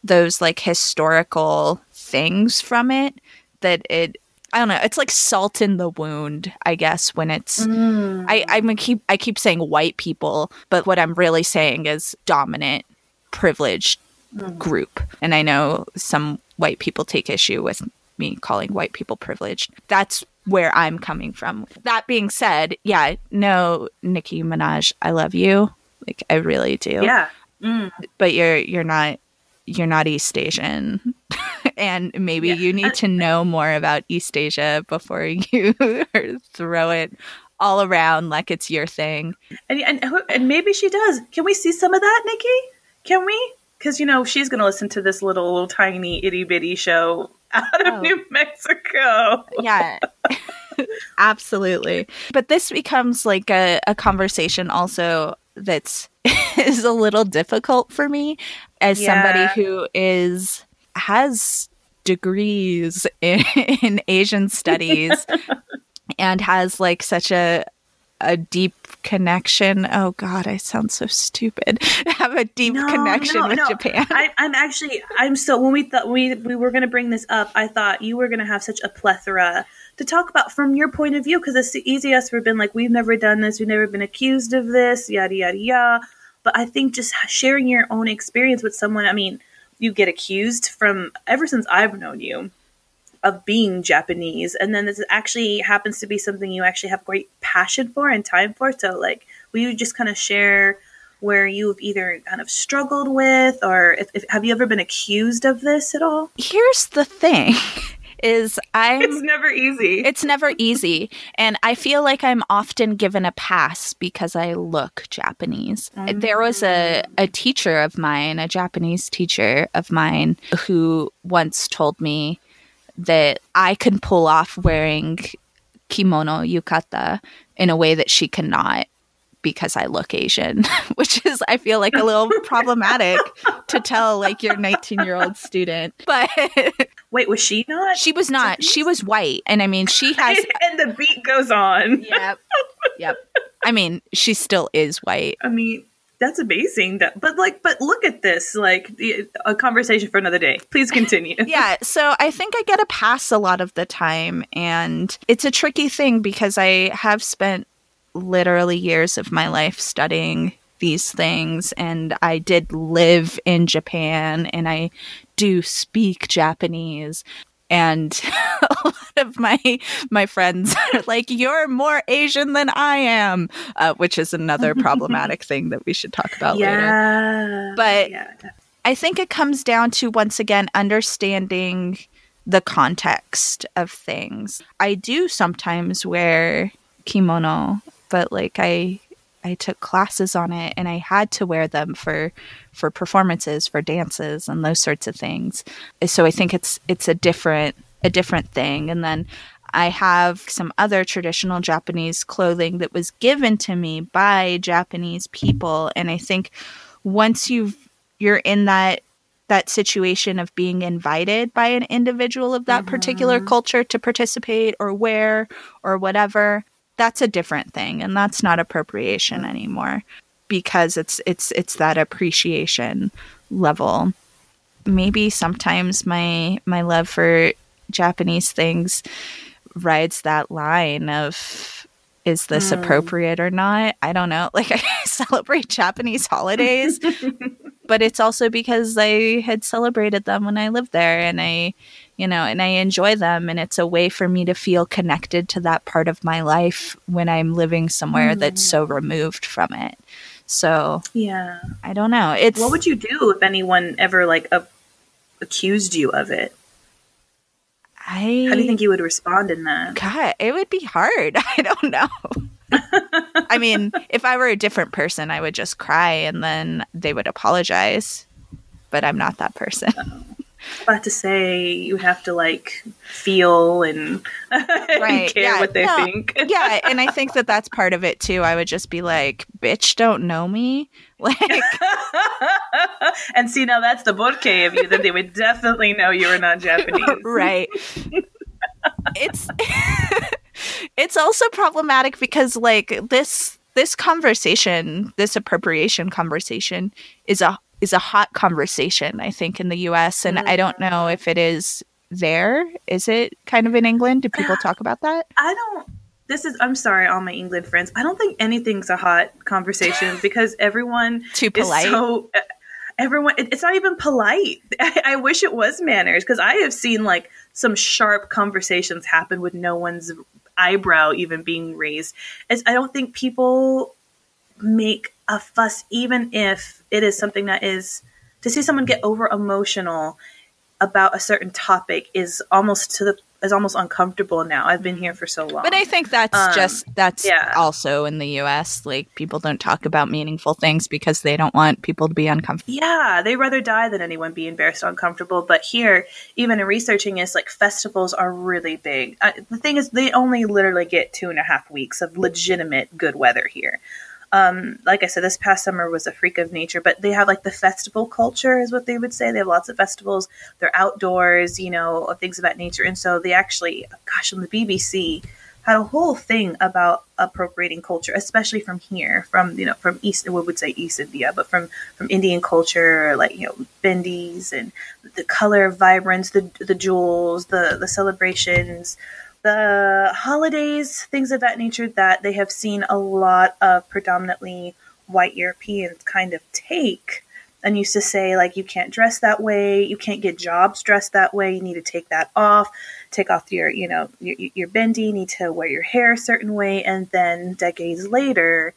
those like historical things from it that it I don't know, it's like salt in the wound, I guess, when it's Mm. I I'm gonna keep I keep saying white people, but what I'm really saying is dominant privileged Mm. group. And I know some white people take issue with me calling white people privileged. That's where I'm coming from. That being said, yeah, no, Nicki Minaj, I love you. Like I really do. yeah. Mm. But you're you're not you're not East Asian. and maybe Yeah. you need to know more about East Asia before you throw it all around like it's your thing. And, and and maybe she does. Can we see some of that, Nicki? Can we? Because you know she's going to listen to this little, little tiny itty bitty show out of Oh. New Mexico. yeah absolutely but this becomes like a, a conversation also that's is a little difficult for me as Yeah. somebody who is has degrees in, in asian studies and has like such a a deep connection. Oh god i sound so stupid. Have a deep No, connection no, with no. japan. I, I'm actually, I'm so when we thought we we were going to bring this up, I thought you were going to have such a plethora to talk about from your point of view because it's the easiest. For been like we've never done this, we've never been accused of this, yada yada yada. But I think just sharing your own experience with someone, I mean, you get accused from ever since I've known you of being Japanese, and then this actually happens to be something you actually have great passion for and time for. So, like, will you just kind of share where you've either kind of struggled with, or if, if have you ever been accused of this at all? here's the thing is i'm It's never easy. It's never easy. And I feel like I'm often given a pass because I look Japanese. There was a, a teacher of mine, a Japanese teacher of mine, who once told me that I can pull off wearing kimono yukata in a way that she cannot because I look Asian, which is, I feel like, a little problematic to tell like your 19 year old student. But Wait, was she not? she was not, she was white. And I mean, she has and the beat goes on. yep. Yep. I mean, she still is white. I mean, that's amazing. That, but like, but look at this. Like, a conversation for another day. Please continue. Yeah, so I think I get a pass a lot of the time and it's a tricky thing because I have spent literally years of my life studying these things and I did live in Japan and I do speak Japanese and a lot of my my friends are like you're more asian than i am uh, which is another problematic thing that we should talk about later. But- yeah, I think it comes down to once again understanding the context of things. I do sometimes wear kimono, but like I I took classes on it and I had to wear them for for performances, for dances and those sorts of things. So I think it's it's a different a different thing. And then I have some other traditional Japanese clothing that was given to me by Japanese people and I think once you've you're in that that situation of being invited by an individual of that particular mm-hmm. culture to participate or wear or whatever that's a different thing and that's not appropriation anymore because it's it's it's that appreciation level maybe sometimes my my love for Japanese things rides that line of is this mm. appropriate or not? I don't know. Like I celebrate Japanese holidays, but it's also because I had celebrated them when I lived there and I, you know, and I enjoy them and it's a way for me to feel connected to that part of my life when I'm living somewhere mm. that's so removed from it. So, yeah. I don't know. It's What would you do if anyone ever like a- accused you of it? I How do you think you would respond in that? God, it would be hard. I don't know. I mean, if I were a different person, I would just cry and then they would apologize. But I'm not that person. About to say you have to like feel and, right. and care yeah. what they no. think. yeah, and I think that that's part of it too. I would just be like, "Bitch, don't know me." Like, and see now that's the book of you that they would definitely know you were not Japanese, right? it's it's also problematic because like this this conversation, this appropriation conversation, is a is a hot conversation, I think, in the US. And mm-hmm. I don't know if it is there. Is it kind of in England? Do people talk about that? I don't. This is, I'm sorry, all my England friends. I don't think anything's a hot conversation because everyone too polite. so, uh, everyone, it's not even polite. I, I wish it was manners because I have seen like some sharp conversations happen with no one's eyebrow even being raised. As I don't think people make a fuss, even if it is something that is to see someone get over emotional about a certain topic is almost to the is almost uncomfortable now. I've been here for so long. But I think that's um, just that's yeah. also in the US. Like people don't talk about meaningful things because they don't want people to be uncomfortable. Yeah, they rather die than anyone be embarrassed or uncomfortable. But here, even in researching this, like festivals are really big. The thing is, they only literally get two and a half weeks of legitimate good weather here um, like I said, this past summer was a freak of nature, but they have like the festival culture, is what they would say. They have lots of festivals. They're outdoors, you know, things that nature. And so they actually, gosh, on the BBC, had a whole thing about appropriating culture, especially from here, from you know, from East, we would say East India, but from from Indian culture, like you know, bindis and the color vibrance, the the jewels, the the celebrations, the holidays, things of that nature that they have seen a lot of predominantly white Europeans kind of take. And used to say like you can't dress that way, you can't get jobs dressed that way, you need to take that off, take off your you know your, your bindi, you need to wear your hair a certain way, and then decades later,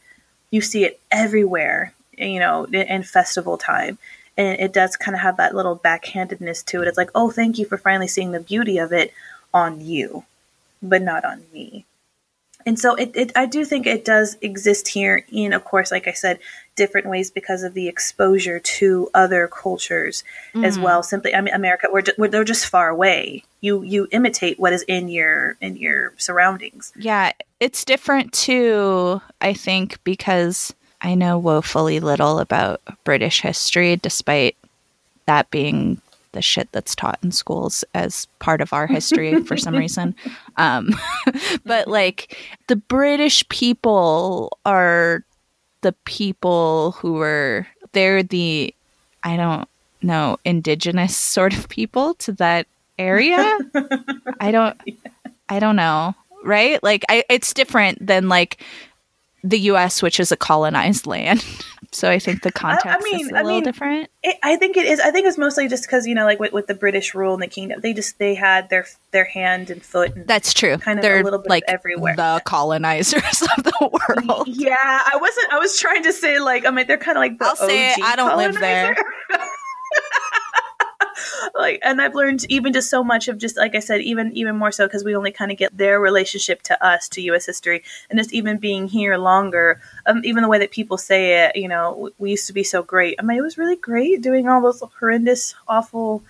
you see it everywhere, you know, in, in festival time. And it does kind of have that little backhandedness to it. It's like, oh, thank you for finally seeing the beauty of it on you but not on me. And so it, it, I do think it does exist here in, of course, like I said, different ways because of the exposure to other cultures mm. as well. Simply, I mean, America, we're, we're, they're just far away. You you imitate what is in your in your surroundings. Yeah, it's different too. I think because I know woefully little about British history, despite that being the shit that's taught in schools as part of our history for some reason. Um, but like the British people are the people who are they're the I don't know indigenous sort of people to that area. I don't I don't know, right? Like I it's different than like the US which is a colonized land. So I think the context I, I mean, is a I little mean, different. It, I think it is. I think it's mostly just because you know, like with, with, the British rule in the kingdom, they just they had their their hand and foot. And That's true. Kind of They're a little bit like everywhere. The colonizers of the world. Yeah, I wasn't. I was trying to say like I mean they're kind of like the I'll OG say it, I don't colonizer. live there. like and i've learned even just so much of just like i said even even more so because we only kind of get their relationship to us to us history and just even being here longer um, even the way that people say it you know we used to be so great. I mean it was really great doing all those horrendous awful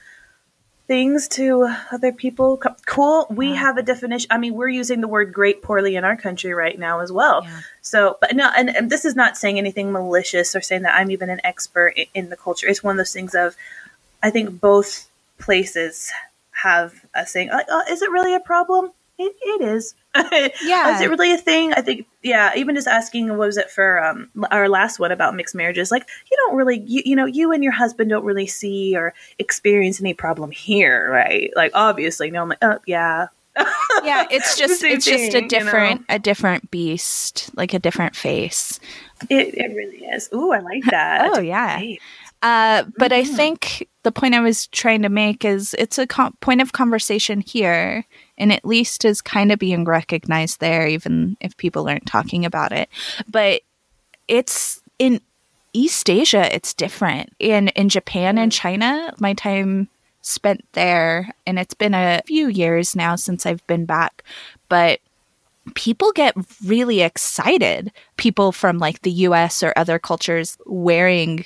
things to other people. Cool we have a definition i mean we're using the word great poorly in our country right now as well. Yeah. so but no and, and, this is not saying anything malicious or saying that i'm even an expert in, in the culture. It's one of those things of I think both places have a saying, like, oh, is it really a problem? It, it is. Yeah. Is it really a thing? I think, yeah, even just asking, what was it for um, our last one about mixed marriages? Like, you don't really, you, you know, you and your husband don't really see or experience any problem here, right? Like, obviously, no, I'm like, oh, yeah. yeah, it's just it's just a thing, you know? different a different beast, like a different face. It, it really is. Ooh, I like that. Oh yeah. Uh, but I Mhm. think the point I was trying to make is it's a com- point of conversation here, and at least is kind of being recognized there, even if people aren't talking about it. But it's in East Asia, it's different. In in Japan and China, my time spent there, and it's been a few years now since I've been back, but people get really excited. People from like the US or other cultures wearing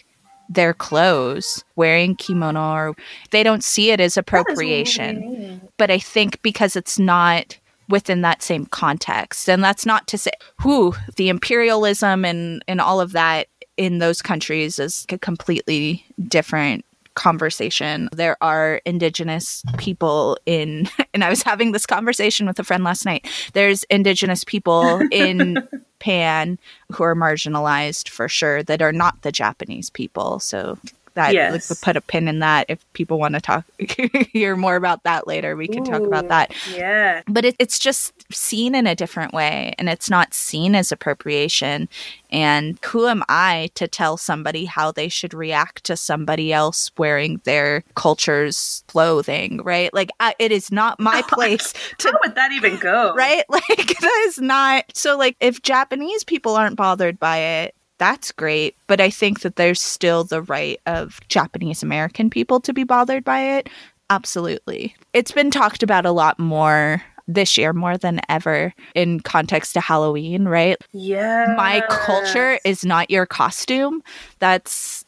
their clothes, wearing kimono, or they don't see it as appropriation. But I think because it's not within that same context, and that's not to say, who the imperialism and and all of that in those countries is a completely different conversation. There are indigenous people in, and I was having this conversation with a friend last night. There's indigenous people in Pan who are marginalized for sure that are not the Japanese people. So that Yes. like, we'll put a pin in that. If people want to talk, hear more about that later, we can talk about that Yeah. but it, it's just seen in a different way and it's not seen as appropriation and who am i to tell somebody how they should react to somebody else wearing their culture's clothing right like I, it is not my place How to would that even go? right like that is not so like if japanese people aren't bothered by it that's great but i think that there's still the right of japanese american people to be bothered by it. Absolutely. It's been talked about a lot more this year more than ever in context to halloween right? Yeah. my culture is not your costume. That's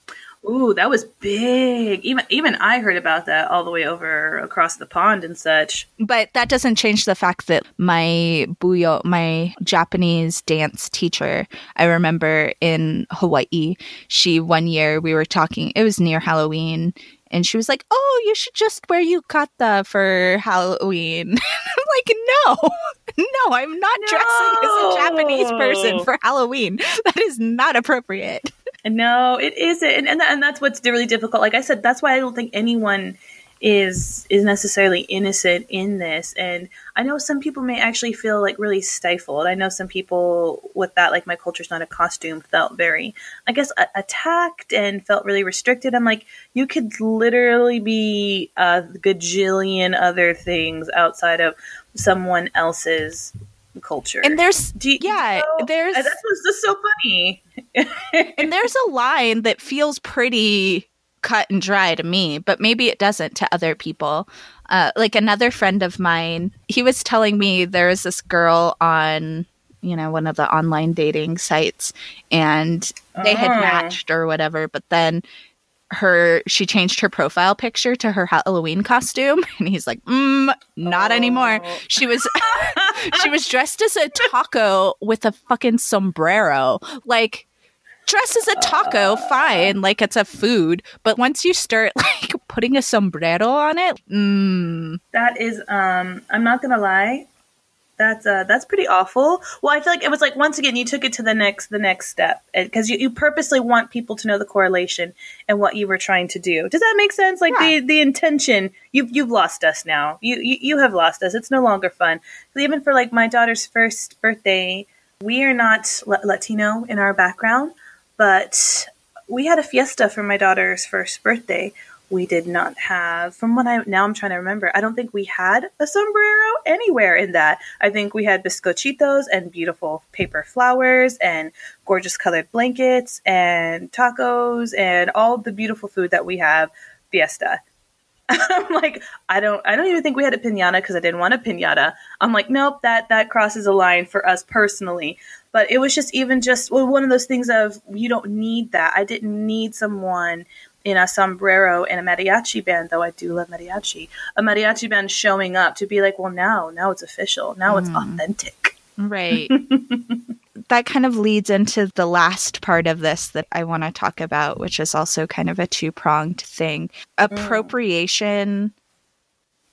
Ooh, that was big. Even even I heard about that all the way over across the pond and such. but that doesn't change the fact that my buyo my japanese dance teacher i remember in hawaii she one year we were talking it was near halloween and she was like oh you should just wear yukata for halloween i'm like no no i'm not dressing as a japanese person for halloween that is not appropriate No, it isn't, and and, and that's what's really difficult. Like I said, that's why I don't think anyone is is necessarily innocent in this. And I know some people may actually feel like really stifled. I know some people with that, like my culture's not a costume, felt very, I guess, a- attacked and felt really restricted. I'm like, you could literally be a gajillion other things outside of someone else's culture. and there's Do you- yeah you know, there's that's what's just so funny. and there's a line that feels pretty cut and dry to me, but maybe it doesn't to other people. Uh, like another friend of mine, he was telling me there was this girl on, you know, one of the online dating sites, and they had Oh. matched or whatever, but then her she changed her profile picture to her Halloween costume and he's like mm, not anymore. Oh. she was she was dressed as a taco with a fucking sombrero. Like dress as a taco fine like it's a food but once you start like putting a sombrero on it mm, That is, um, I'm not gonna lie, that's uh, that's pretty awful. Well, I feel like it was like once again you took it to the next the next step because you, you purposely want people to know the correlation and what you were trying to do. Does that make sense? Like Yeah. the the intention, you've you've lost us now. You, you you have lost us. It's no longer fun. Even for like my daughter's first birthday, we are not La- Latino in our background, but we had a fiesta for my daughter's first birthday. We did not have, from what I now I'm trying to remember, I don't think we had a sombrero anywhere in that. I think we had biscochitos and beautiful paper flowers and gorgeous colored blankets and tacos and all the beautiful food that we have fiesta. I'm like, I don't, I don't even think we had a pinata because I didn't want a pinata. I'm like, nope, that that crosses a line for us personally. But it was just even just well, one of those things of you don't need that. I didn't need someone in a sombrero and a mariachi band, though I do love mariachi. A mariachi band showing up to be like, well, now, now it's official. Now it's mm. authentic. right that kind of leads into the last part of this that I want to talk about, which is also kind of a two pronged thing. Appropriation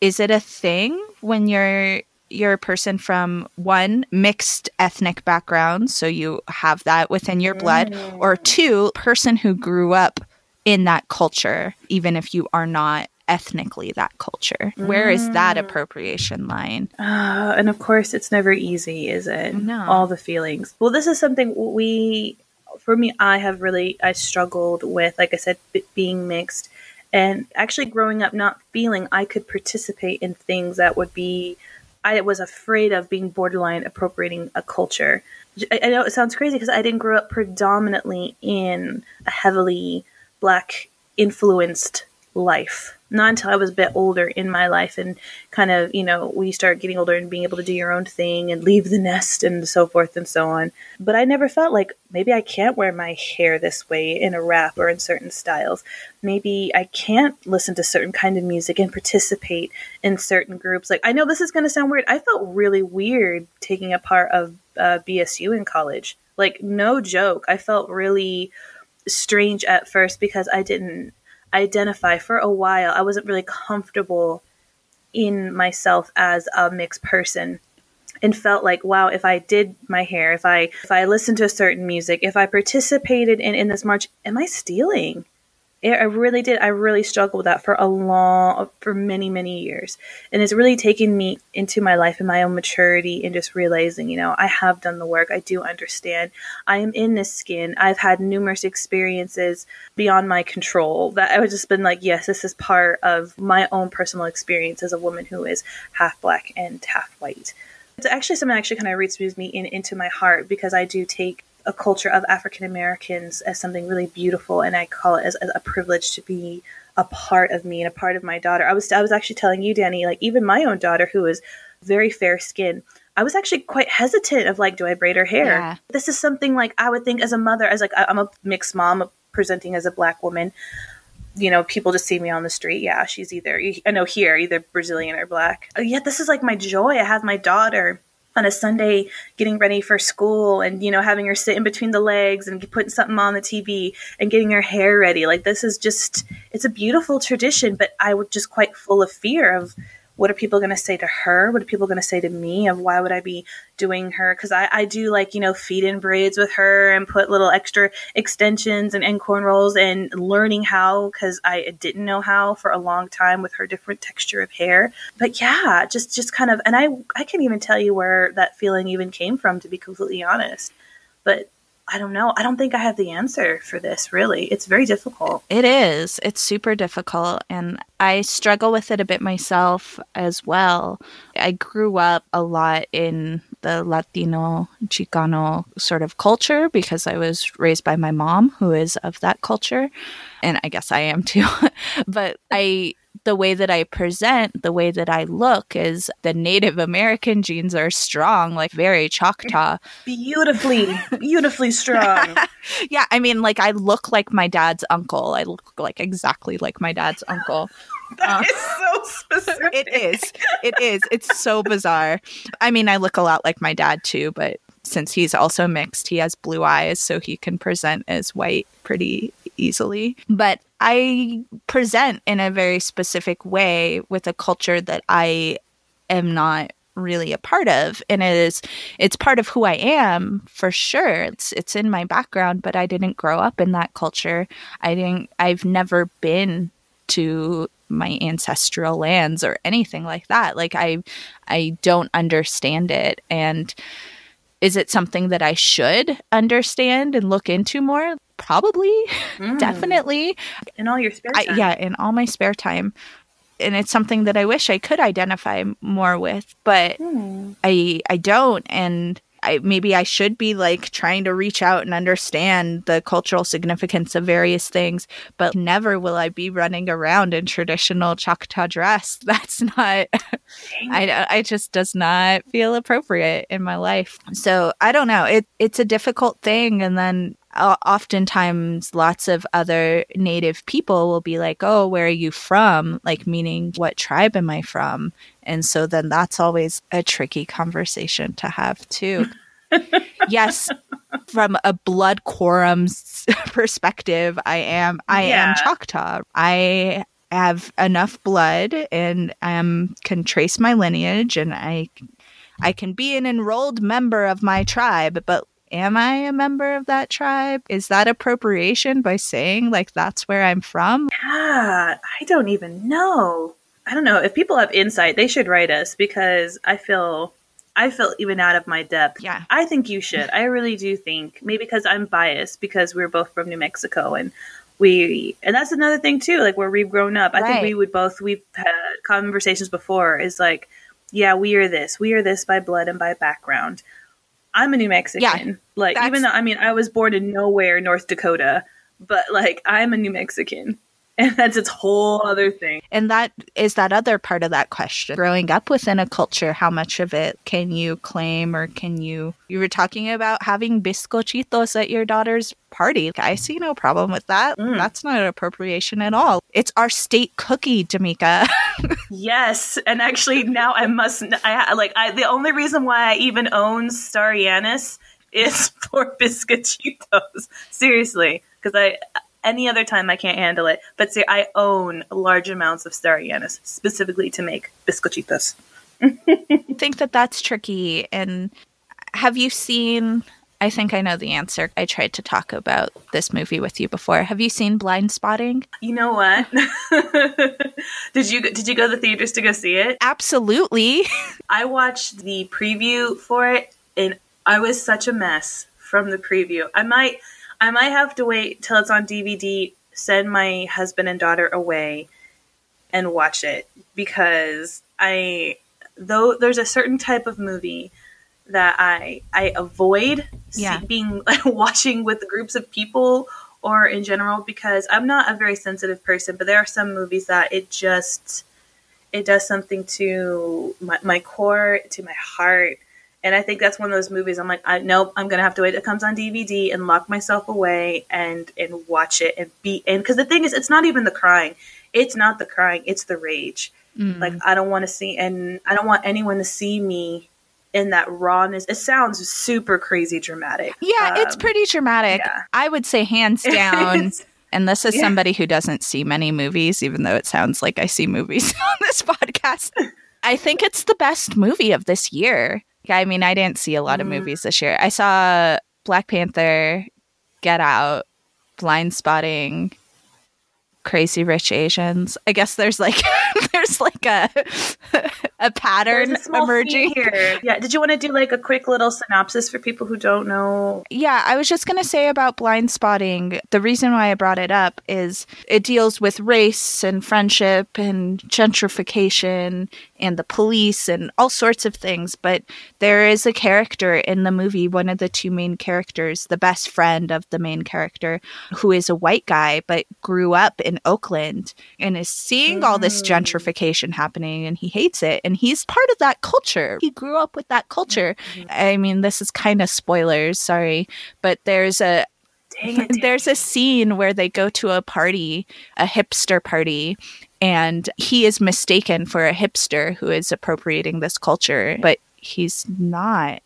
is it a thing when you're you're a person from one mixed ethnic background, so you have that within your blood, Mm. or two, person who grew up in that culture, even if you are not ethnically that culture. Where is that Mm. appropriation line? Uh, and of course, it's never easy, is it? No. All the feelings. Well, this is something we, for me, I have really, I struggled with, like I said, b- being mixed and actually growing up not feeling I could participate in things that would be, I was afraid of being borderline appropriating a culture. I, I know it sounds crazy because I didn't grow up predominantly in a heavily black influenced life. Not until I was a bit older in my life and kind of, you know, we start getting older and being able to do your own thing and leave the nest and so forth and so on. But I never felt like maybe I can't wear my hair this way in a wrap or in certain styles. Maybe I can't listen to certain kind of music and participate in certain groups. Like I know this is going to sound weird. I felt really weird taking a part of uh, BSU in college. Like no joke. I felt really strange at first because I didn't identify for a while. I wasn't really comfortable in myself as a mixed person and felt like wow if i did my hair if i if i listened to a certain music if i participated in in this march am i stealing I really did. I really struggled with that for a long, for many, many years. And it's really taken me into my life and my own maturity and just realizing, you know, I have done the work. I do understand. I am in this skin. I've had numerous experiences beyond my control that I would just been like, yes, this is part of my own personal experience as a woman who is half black and half white. It's actually something that actually kind of roots me in into my heart because I do take a culture of African Americans as something really beautiful, and I call it as, as, a privilege to be a part of me and a part of my daughter. I was I was actually telling you, Danny, like even my own daughter, who is very fair skinned, I was actually quite hesitant of like, do I braid her hair? Yeah. This is something like I would think as a mother, as like I'm a mixed mom, presenting as a black woman. You know, people just see me on the street. Yeah, she's either I know here either Brazilian or black. Uh, Yet this is like my joy. I have my daughter on a Sunday getting ready for school and you know having her sit in between the legs and putting something on the TV and getting her hair ready. Like this is just it's a beautiful tradition but I was just quite full of fear of what are people going to say to her? What are people going to say to me of why would I be doing her? Because I, I do like you know feed in braids with her and put little extra extensions and, and rolls and learning how because I didn't know how for a long time with her different texture of hair. But yeah just just kind of and I I can't even tell you where that feeling even came from to be completely honest. But I don't know I don't think I have the answer for this really it's very difficult It is. It's super difficult. And I struggle with it a bit myself as well. I grew up a lot in the Latino, Chicano sort of culture because I was raised by my mom, who is of that culture. And I guess I am too. but I. The way that I present, the way that I look is the Native American genes are strong, like very Choctaw. beautifully beautifully strong yeah, I mean, like I look like my dad's uncle. I look like exactly like my dad's uncle. that uh, is so specific It is. It is. It's so bizarre. I mean, I look a lot like my dad too, but since he's also mixed, he has blue eyes, so he can present as white pretty easily. But I present in a very specific way with a culture that I am not really a part of and it is it's part of who I am for sure. It's it's in my background but I didn't grow up in that culture. I didn't I've never been to my ancestral lands or anything like that. Like I I don't understand it. And is it something that I should understand and look into more probably Mm. definitely in all your spare I, time yeah, in all my spare time. And it's something that I wish I could identify more with, but Hmm. I I don't and I maybe I should be like trying to reach out and understand the cultural significance of various things, but never will I be running around in traditional Choctaw dress. That's not I, I just does not feel appropriate in my life. So I don't know. It it's a difficult thing, and then oftentimes lots of other native people will be like, "Oh, where are you from?" Like meaning, what tribe am I from? And so then that's always a tricky conversation to have too. yes, from a blood quantum perspective, I am I Yeah. am Choctaw. I have enough blood and um can trace my lineage and I I can be an enrolled member of my tribe, but am I a member of that tribe? Is that appropriation by saying like that's where I'm from? Yeah, I don't even know. I don't know. If people have insight, they should write us because I feel I feel even out of my depth. Yeah. I think you should. I really do think. Maybe because I'm biased because we're both from New Mexico and we and that's another thing too, like where we've grown up. I think we would both we've had conversations before is like, yeah, we are this. We are this by blood and by background. I'm a New Mexican. like even though I mean I was born in nowhere, North Dakota, but like I'm a New Mexican. And that's its whole other thing. And that is that other part of that question. Growing up within a culture, how much of it can you claim or can you? You were talking about having bizcochitos at your daughter's party. I see no problem with that. Mm. That's not an appropriation at all. It's our state cookie, Damika. Yes, and actually now I must. I like. I the only reason why I even own star anise is for biscochitos. Seriously, because I any other time I can't handle it. But see, I own large amounts of star anise specifically to make biscochitos. I think that that's tricky. And have you seen? I think I know the answer. I tried to talk about this movie with you before. Have you seen Blindspotting? You know what? did you did you go to the theaters to go see it? Absolutely. I watched the preview for it and I was such a mess from the preview. I might I might have to wait till it's on DVD, send my husband and daughter away and watch it because I though there's a certain type of movie that I I avoid see- Yeah. being watching with groups of people or in general because I'm not a very sensitive person, but there are some movies that it just it does something to my, my core, to my heart. And I think that's one of those movies I'm like, I nope, I'm gonna have to wait it comes on DVD and lock myself away and and watch it and be and because the thing is it's not even the crying. It's not the crying, it's the rage. Mm. Like I don't want to see and I don't want anyone to see me in that rawness. It sounds super crazy dramatic. Yeah, it's Um, pretty dramatic. yeah. I would say hands down. And this is Yeah. somebody who doesn't see many movies, even though it sounds like I see movies on this podcast. I think it's the best movie of this year. I mean, I didn't see a lot of Mm. movies this year. I saw Black Panther, Get Out, Blindspotting, Crazy Rich Asians. I guess there's like there's like a a pattern a emerging. here. Yeah. Did you want to do like a quick little synopsis for people who don't know? Yeah, I was just going to say about blindspotting. The reason why I brought it up is it deals with race and friendship and gentrification and the police and all sorts of things. But there is a character in the movie, one of the two main characters, the best friend of the main character, who is a white guy but grew up in Oakland and is seeing all this Mm. gentrification happening and he hates it. And he's part of that culture. He grew up with that culture. I mean, this is kind of spoilers, sorry, but there's a Dang it. there's a scene where they go to a party, a hipster party, and he is mistaken for a hipster who is appropriating this culture, but he's not.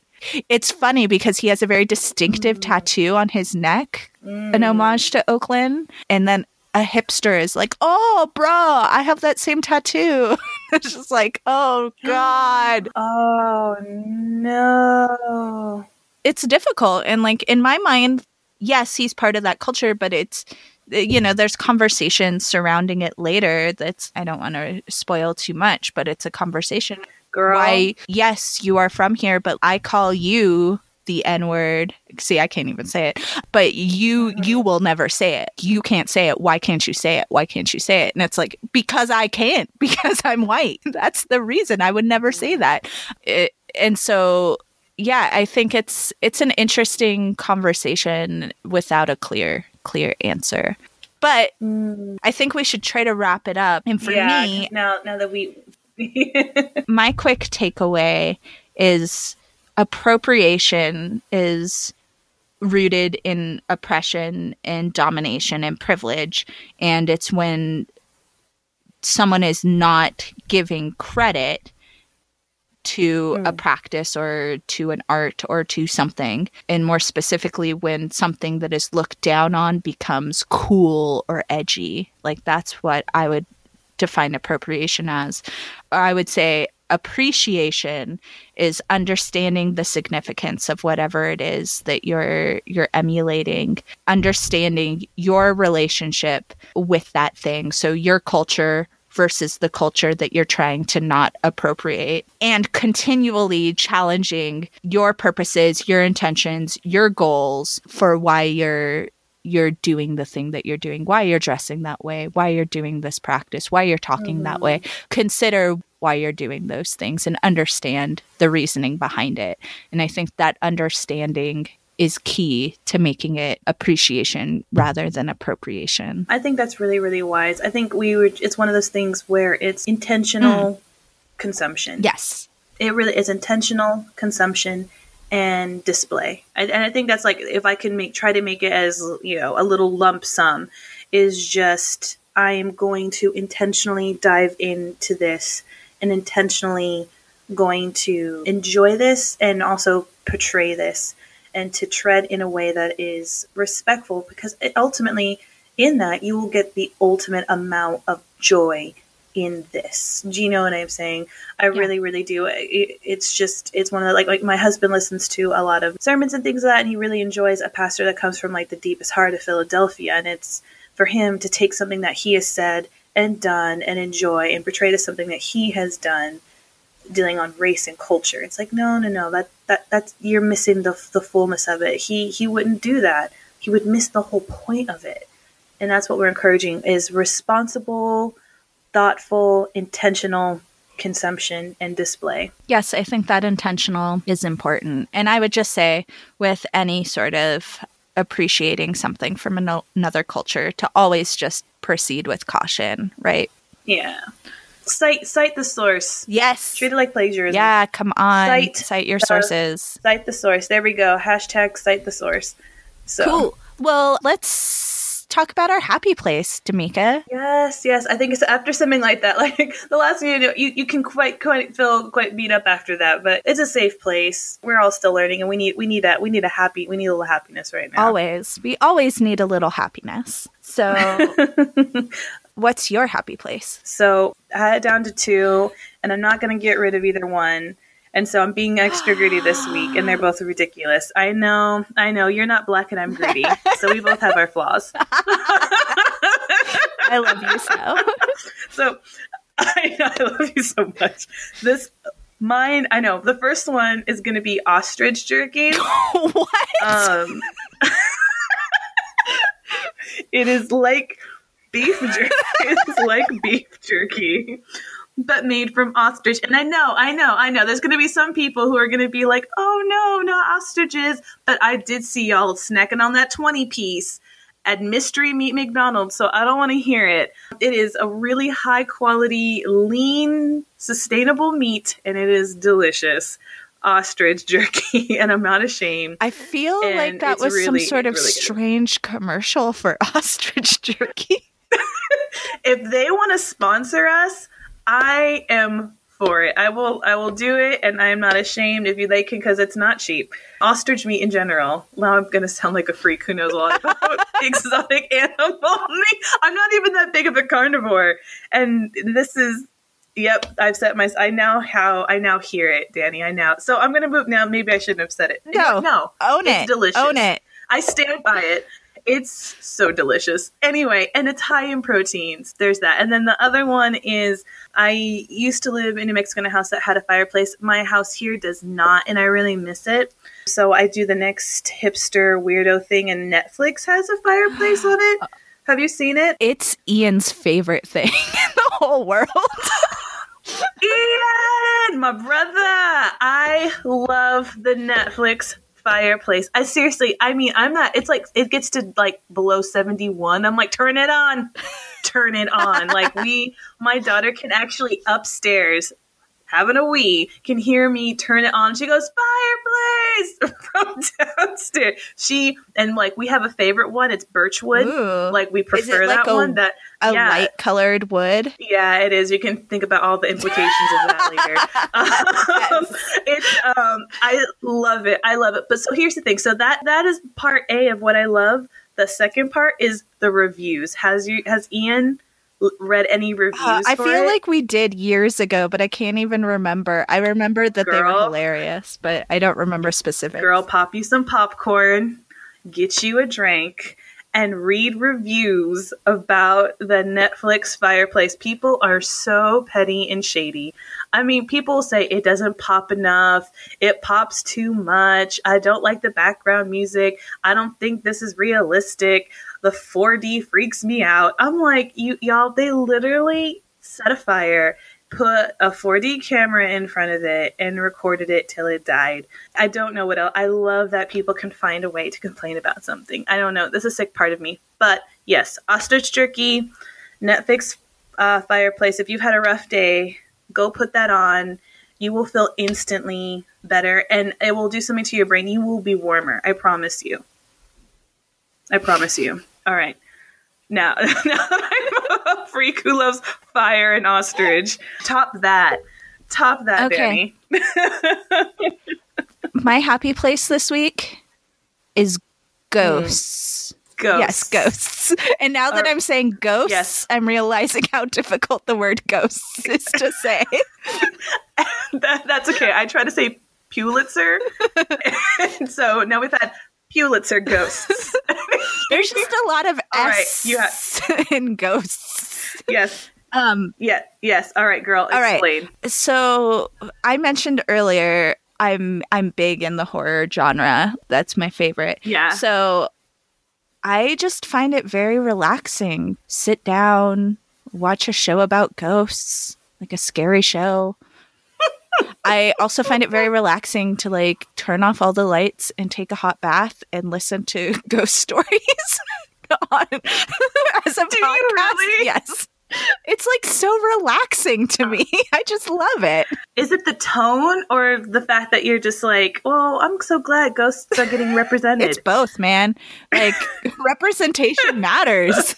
It's funny because he has a very distinctive tattoo on his neck, an Mm. homage to Oakland, and then a hipster is like, "Oh, bro, I have that same tattoo." it's just like, "Oh God." Oh no. it's difficult and like in my mind yes he's part of that culture but it's eh, you know there's conversations surrounding it later that's i don't want to spoil too much but it's a conversation Girl. why yes you are from here but i call you the n word see i can't even say it. But you you will never say it. You can't say it. Why can't you say it? Why can't you say it? And it's like because i can't. Because i'm white. That's the reason. I would never say that. It, and so yeah i think it's it's an interesting conversation without a clear clear answer. But Mm. i think we should try to wrap it up. And for yeah, me now now that we my quick takeaway is appropriation is rooted in oppression and domination and privilege and it's when someone is not giving credit to a Mm. practice or to an art or to something and more specifically when something that is looked down on becomes cool or edgy like that's what i would define appropriation as i would say appreciation is understanding the significance of whatever it is that you're you're emulating understanding your relationship with that thing so your culture versus the culture that you're trying to not appropriate and continually challenging your purposes your intentions your goals for why you're you're doing the thing that you're doing, why you're dressing that way, why you're doing this practice, why you're talking mm-hmm. that way. Consider why you're doing those things and understand the reasoning behind it. And I think that understanding is key to making it appreciation rather than appropriation. I think that's really really wise. I think we were it's one of those things where it's intentional mm. consumption. Yes. It really is intentional consumption and display. And, and I think that's like if I can make try to make it as you know a little lump sum is just I am going to intentionally dive into this and intentionally going to enjoy this and also portray this and to tread in a way that is respectful because ultimately in that you will get the ultimate amount of joy in this. Do you know what I'm saying? I yeah. really, really do. It, it's just, it's one of the, like, like my husband listens to a lot of sermons and things like that, and he really enjoys a pastor that comes from like the deepest heart of Philadelphia. And it's for him to take something that he has said and done and enjoy and portray it as something that he has done dealing on race and culture. It's like, no, no, no, that, that, that's, you're missing the, the fullness of it. He, he wouldn't do that. He would miss the whole point of it. And that's what we're encouraging is responsible, thoughtful, intentional consumption and display. Yes, I think that intentional is important. And I would just say, with any sort of appreciating something from an- another culture, to always just proceed with caution, right? Yeah. Cite cite the source. Yes. Treat it like plagiarism. Yeah, come on. Cite, cite your sources. cite the source. There we go. Hashtag cite the source. So cool. Well, let's talk about our happy place, Damika. Yes, yes. I think it's after something like that, like the last video, you, know, you can quite quite feel quite beat up after that, but it's a safe place. We're all still learning, and we need we need that we need a happy we need a little happiness right now. Always, we always need a little happiness. So. what's your happy place? So I had it down to two, and I'm not going to get rid of either one. And so I'm being extra greedy this week, and they're both ridiculous. I know, I know. You're not black and I'm greedy. so we both have our flaws. I love you so. so I, I love you so much. This mine, I know. The first one is going to be ostrich jerky. what? Um, it is like beef jerky. It's like beef jerky but made from ostrich. And I know, I know, I know. There's going to be some people who are going to be like, "Oh no, not ostriches!" But I did see y'all snacking on that twenty piece at Mystery Meat McDonald's, so I don't want to hear it. It is a really high quality, lean, sustainable meat, and it is delicious. Ostrich jerky, and I'm not ashamed. I feel and like that was really, some sort of really strange commercial for ostrich jerky. if they want to sponsor us, I am for it. I will I will do it and I am not ashamed if you like it because it's not cheap. Ostrich meat in general. Now I'm gonna sound like a freak who knows a lot about exotic animal meat. I'm not even that big of a carnivore. And this is Yep, I've set my. I now how I now hear it, Danny. I now. So I'm gonna move now. Maybe I shouldn't have said it. No, no, own it's it. Delicious. Own it. I stand by it. It's so delicious. Anyway, and it's high in proteins. There's that. And then the other one is I used to live in a Mexican house that had a fireplace. My house here does not, and I really miss it. So I do the next hipster weirdo thing, and Netflix has a fireplace on it. Have you seen it? It's Ian's favorite thing in the whole world. Ian, my brother. I love the Netflix fireplace. I seriously, I mean, I'm not. It's like it gets to like below 71. I'm like, turn it on, turn it on. like we, my daughter can actually upstairs having a wee can hear me turn it on. She goes, fireplace from downstairs. She and like we have a favorite one. It's birchwood. Ooh. Like we prefer like that a, one. That a yeah. light colored wood. Yeah, it is. You can think about all the implications of that later. um, it's um, I love it. I love it. But so here's the thing. So that that is part A of what I love. The second part is the reviews. Has you has Ian read any reviews? Uh, I feel it? like we did years ago, but I can't even remember. I remember that they were hilarious, but I don't remember specifics. girl, pop you some popcorn, get you a drink, and read reviews about the Netflix fireplace. People are so petty and shady. I mean, people say it doesn't pop enough, it pops too much. I don't like the background music. I don't think this is realistic. The 4D freaks me out. I'm like, you y'all, they literally set a fire put a 4D camera in front of it and recorded it till it died. I don't know what else. I love that people can find a way to complain about something. I don't know. This is a sick part of me. But yes, ostrich jerky, Netflix uh, fireplace. If you've had a rough day, go put that on. You will feel instantly better and it will do something to your brain. You will be warmer. I promise you. I promise you. All right. Now, now that I'm a freak who loves fire and ostrich, top that. Top that, Okay. Danny. My happy place this week is ghosts. Hmm. Ghosts. Yes, ghosts. And now that Are- I'm saying ghosts, Yes. I'm realizing how difficult the word ghosts is to say. That, that's okay. I try to say Pulitzer. so now we've had Pulitzer ghosts. There's just a lot of All right, S you in ghosts. yes. Um, Yeah. Yes. All right, girl. All right. Explain. so I mentioned earlier I'm I'm big in the horror genre. That's my favorite. Yeah. So I just find it very relaxing. Sit down, watch a show about ghosts, like a scary show. I also find it very relaxing to like turn off all the lights and take a hot bath and listen to ghost stories on as a Do podcast. really? Yes. It's like so relaxing to me. I just love it. Is it the tone or the fact that you're just like, oh, I'm so glad ghosts are getting represented? It's both, man. Like representation matters.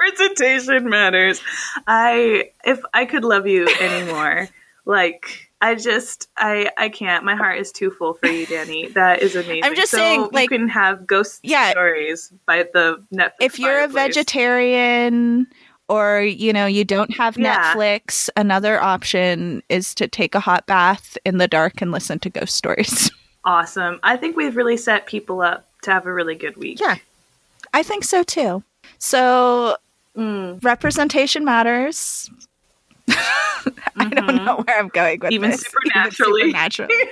representation matters. I if I could love you anymore, like I just I I can't. My heart is too full for you, Danny. That is amazing. I'm just So saying, like- you can have ghost Yeah. stories by the Netflix. if you're a vegetarian or you know you don't have Yeah. netflix another option is to take a hot bath in the dark and listen to ghost stories awesome. I think we've really set people up to have a really good week. Yeah. i think so too so Mm. representation matters i don't Mhm. know where i'm going with Even this supernaturally. Even supernaturally.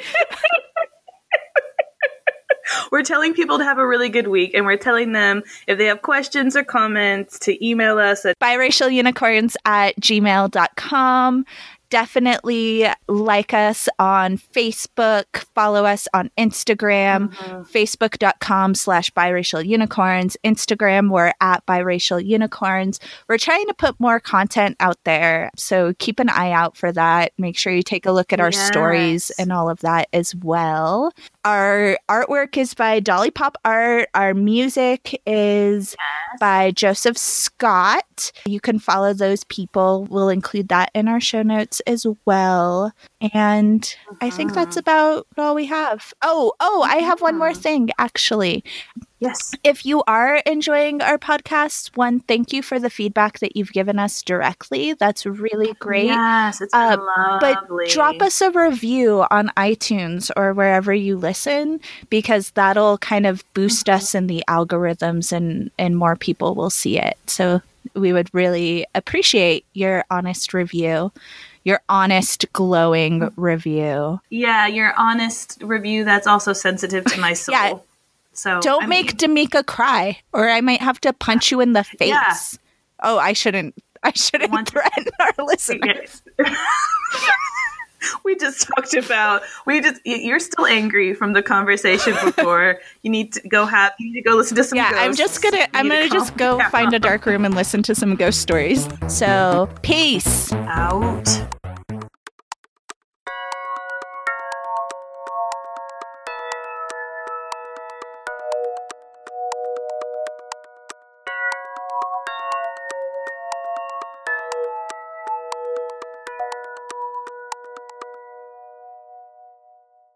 We're telling people to have a really good week, and we're telling them if they have questions or comments to email us at biracial unicorns at gmail.com. Definitely like us on Facebook, follow us on Instagram, mm-hmm. facebook.com slash biracial unicorns, Instagram, we're at biracial unicorns. We're trying to put more content out there, so keep an eye out for that. Make sure you take a look at our stories and all of that as well. Our artwork is by Dolly Pop Art. Our music is by Joseph Scott. You can follow those people. We'll include that in our show notes as well. And I think that's uh-huh. about all we have. Oh, oh, I have one more thing actually. Yes. If you are enjoying our podcast, one, thank you for the feedback that you've given us directly. That's really great. Yes, it's Uh, But drop us a review on iTunes or wherever you listen because that'll kind of boost us in the algorithms and and more people will see it. So we would really appreciate your honest review, your honest glowing review. Yeah, your honest review that's also sensitive to my soul. Yeah. So Don't I make mean, Damika cry or I might have to punch you in the face. Yeah. Oh, I shouldn't I shouldn't to- threaten our listeners. we just talked about we just you're still angry from the conversation before. you need to go have you need to go listen to some Yeah, I'm just gonna You I'm gonna to just go down. find a dark room and listen to some ghost stories. So peace. out.